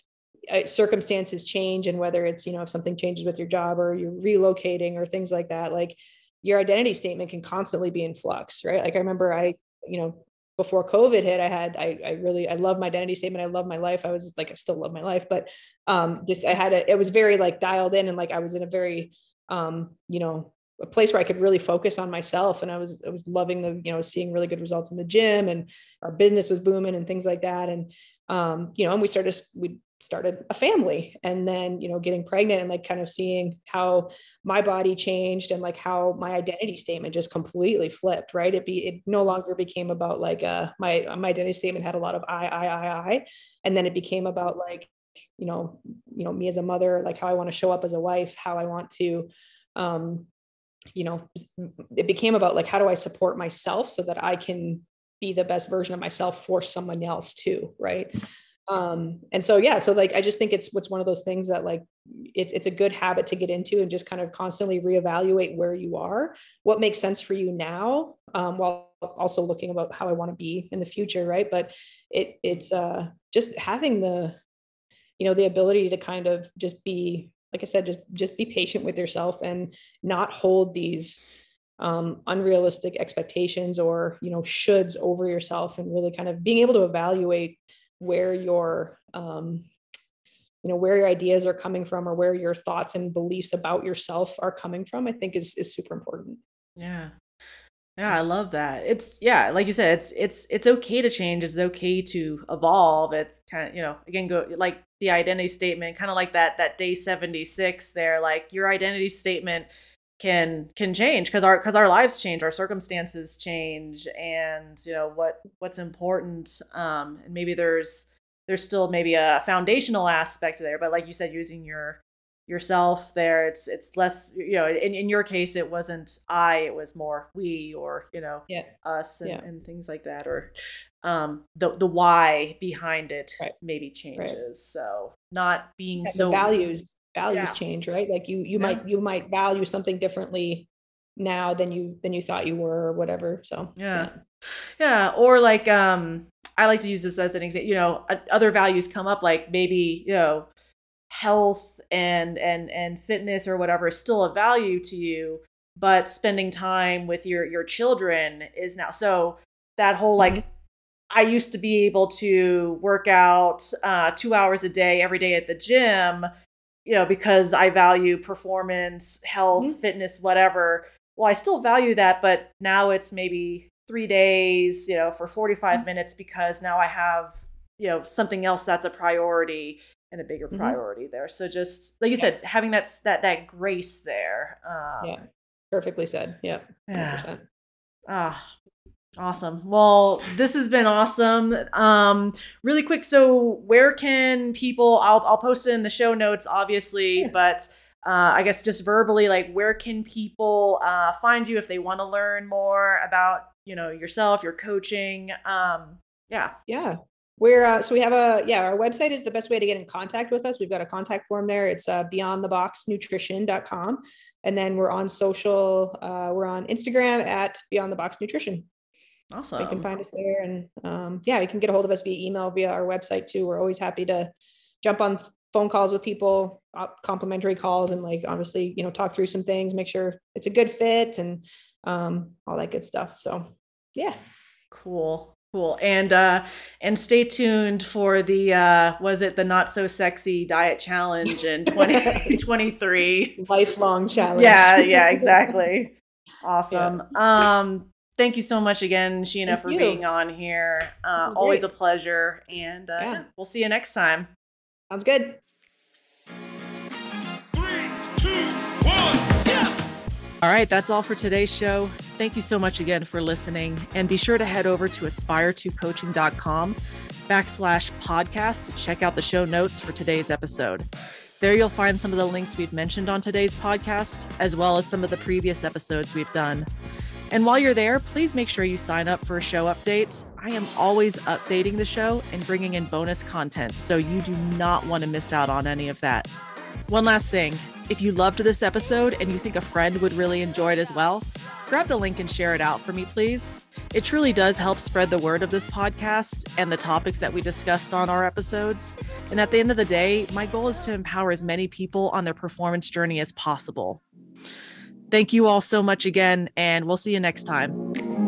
uh, circumstances change and whether it's you know if something changes with your job or you're relocating or things like that like your identity statement can constantly be in flux, right? Like I remember I, you know, before COVID hit, I had, I, I really, I love my identity statement. I love my life. I was like, I still love my life, but um, just, I had a, it was very like dialed in and like, I was in a very, um, you know, a place where I could really focus on myself. And I was, I was loving the, you know, seeing really good results in the gym and our business was booming and things like that. And, um, you know, and we started, we started a family and then, you know, getting pregnant and like kind of seeing how my body changed and like how my identity statement just completely flipped, right. It be, it no longer became about like, uh, my, my identity statement had a lot of I, I, I, I, and then it became about like, you know, you know, me as a mother, like how I want to show up as a wife, how I want to, um, you know it became about like how do i support myself so that i can be the best version of myself for someone else too right um and so yeah so like i just think it's what's one of those things that like it, it's a good habit to get into and just kind of constantly reevaluate where you are what makes sense for you now um, while also looking about how i want to be in the future right? But it it's uh just having the you know the ability to kind of just be like I said, just just be patient with yourself and not hold these um, unrealistic expectations or you know shoulds over yourself, and really kind of being able to evaluate where your um, you know where your ideas are coming from or where your thoughts and beliefs about yourself are coming from. I think is is super important. Yeah. Yeah, I love that. It's yeah, like you said, it's it's it's okay to change. It's okay to evolve. It's kind of you know again go like the identity statement, kind of like that that day seventy six there. Like your identity statement can can change because our because our lives change, our circumstances change, and you know what what's important. Um, and maybe there's there's still maybe a foundational aspect there, but like you said, using your yourself there it's it's less you know in, in your case it wasn't i it was more we or you know yeah. us and, yeah. and things like that or um the the why behind it right. maybe changes right. so not being yeah, so values values change right? Like you you might you might value something differently now than you than you thought you were or whatever so yeah. yeah. Or like um i like to use this as an example you know other values come up like maybe you know health and and and fitness or whatever is still a value to you but spending time with your your children is now so that whole like mm-hmm. i used to be able to work out uh, two hours a day every day at the gym you know because i value performance health mm-hmm. fitness whatever well i still value that but now it's maybe three days you know for 45 mm-hmm. minutes because now i have you know something else that's a priority and a bigger mm-hmm. priority there. So just like you yeah. said, having that that that grace there. Um, yeah, perfectly said. Yeah, 100%. yeah. Ah, awesome. Well, this has been awesome. Um, really quick. So where can people? I'll I'll post it in the show notes, obviously, yeah. but. Uh, I guess just verbally, like where can people uh, find you if they want to learn more about you know yourself, your coaching? Um, yeah, yeah. We're uh, so we have a yeah our website is the best way to get in contact with us. We've got a contact form there. It's uh, beyondtheboxnutrition.com, and then we're on social. Uh, we're on Instagram at Beyond the Box Nutrition. Awesome. You can find us there, and um, yeah, you can get a hold of us via email, via our website too. We're always happy to jump on phone calls with people, uh, complimentary calls, and like obviously, you know, talk through some things, make sure it's a good fit, and um, all that good stuff. So yeah. Cool. Cool. And uh and stay tuned for the uh was it the not so sexy diet challenge in 2023 lifelong challenge. Yeah, yeah, exactly. Awesome. Yeah. Um thank you so much again Sheena thank for you. being on here. Uh always a pleasure and uh yeah. we'll see you next time. Sounds good. All right, that's all for today's show. Thank you so much again for listening. And be sure to head over to aspire2coaching.com backslash podcast to check out the show notes for today's episode. There you'll find some of the links we've mentioned on today's podcast, as well as some of the previous episodes we've done. And while you're there, please make sure you sign up for show updates. I am always updating the show and bringing in bonus content, so you do not want to miss out on any of that. One last thing if you loved this episode and you think a friend would really enjoy it as well, grab the link and share it out for me, please. It truly does help spread the word of this podcast and the topics that we discussed on our episodes. And at the end of the day, my goal is to empower as many people on their performance journey as possible. Thank you all so much again, and we'll see you next time.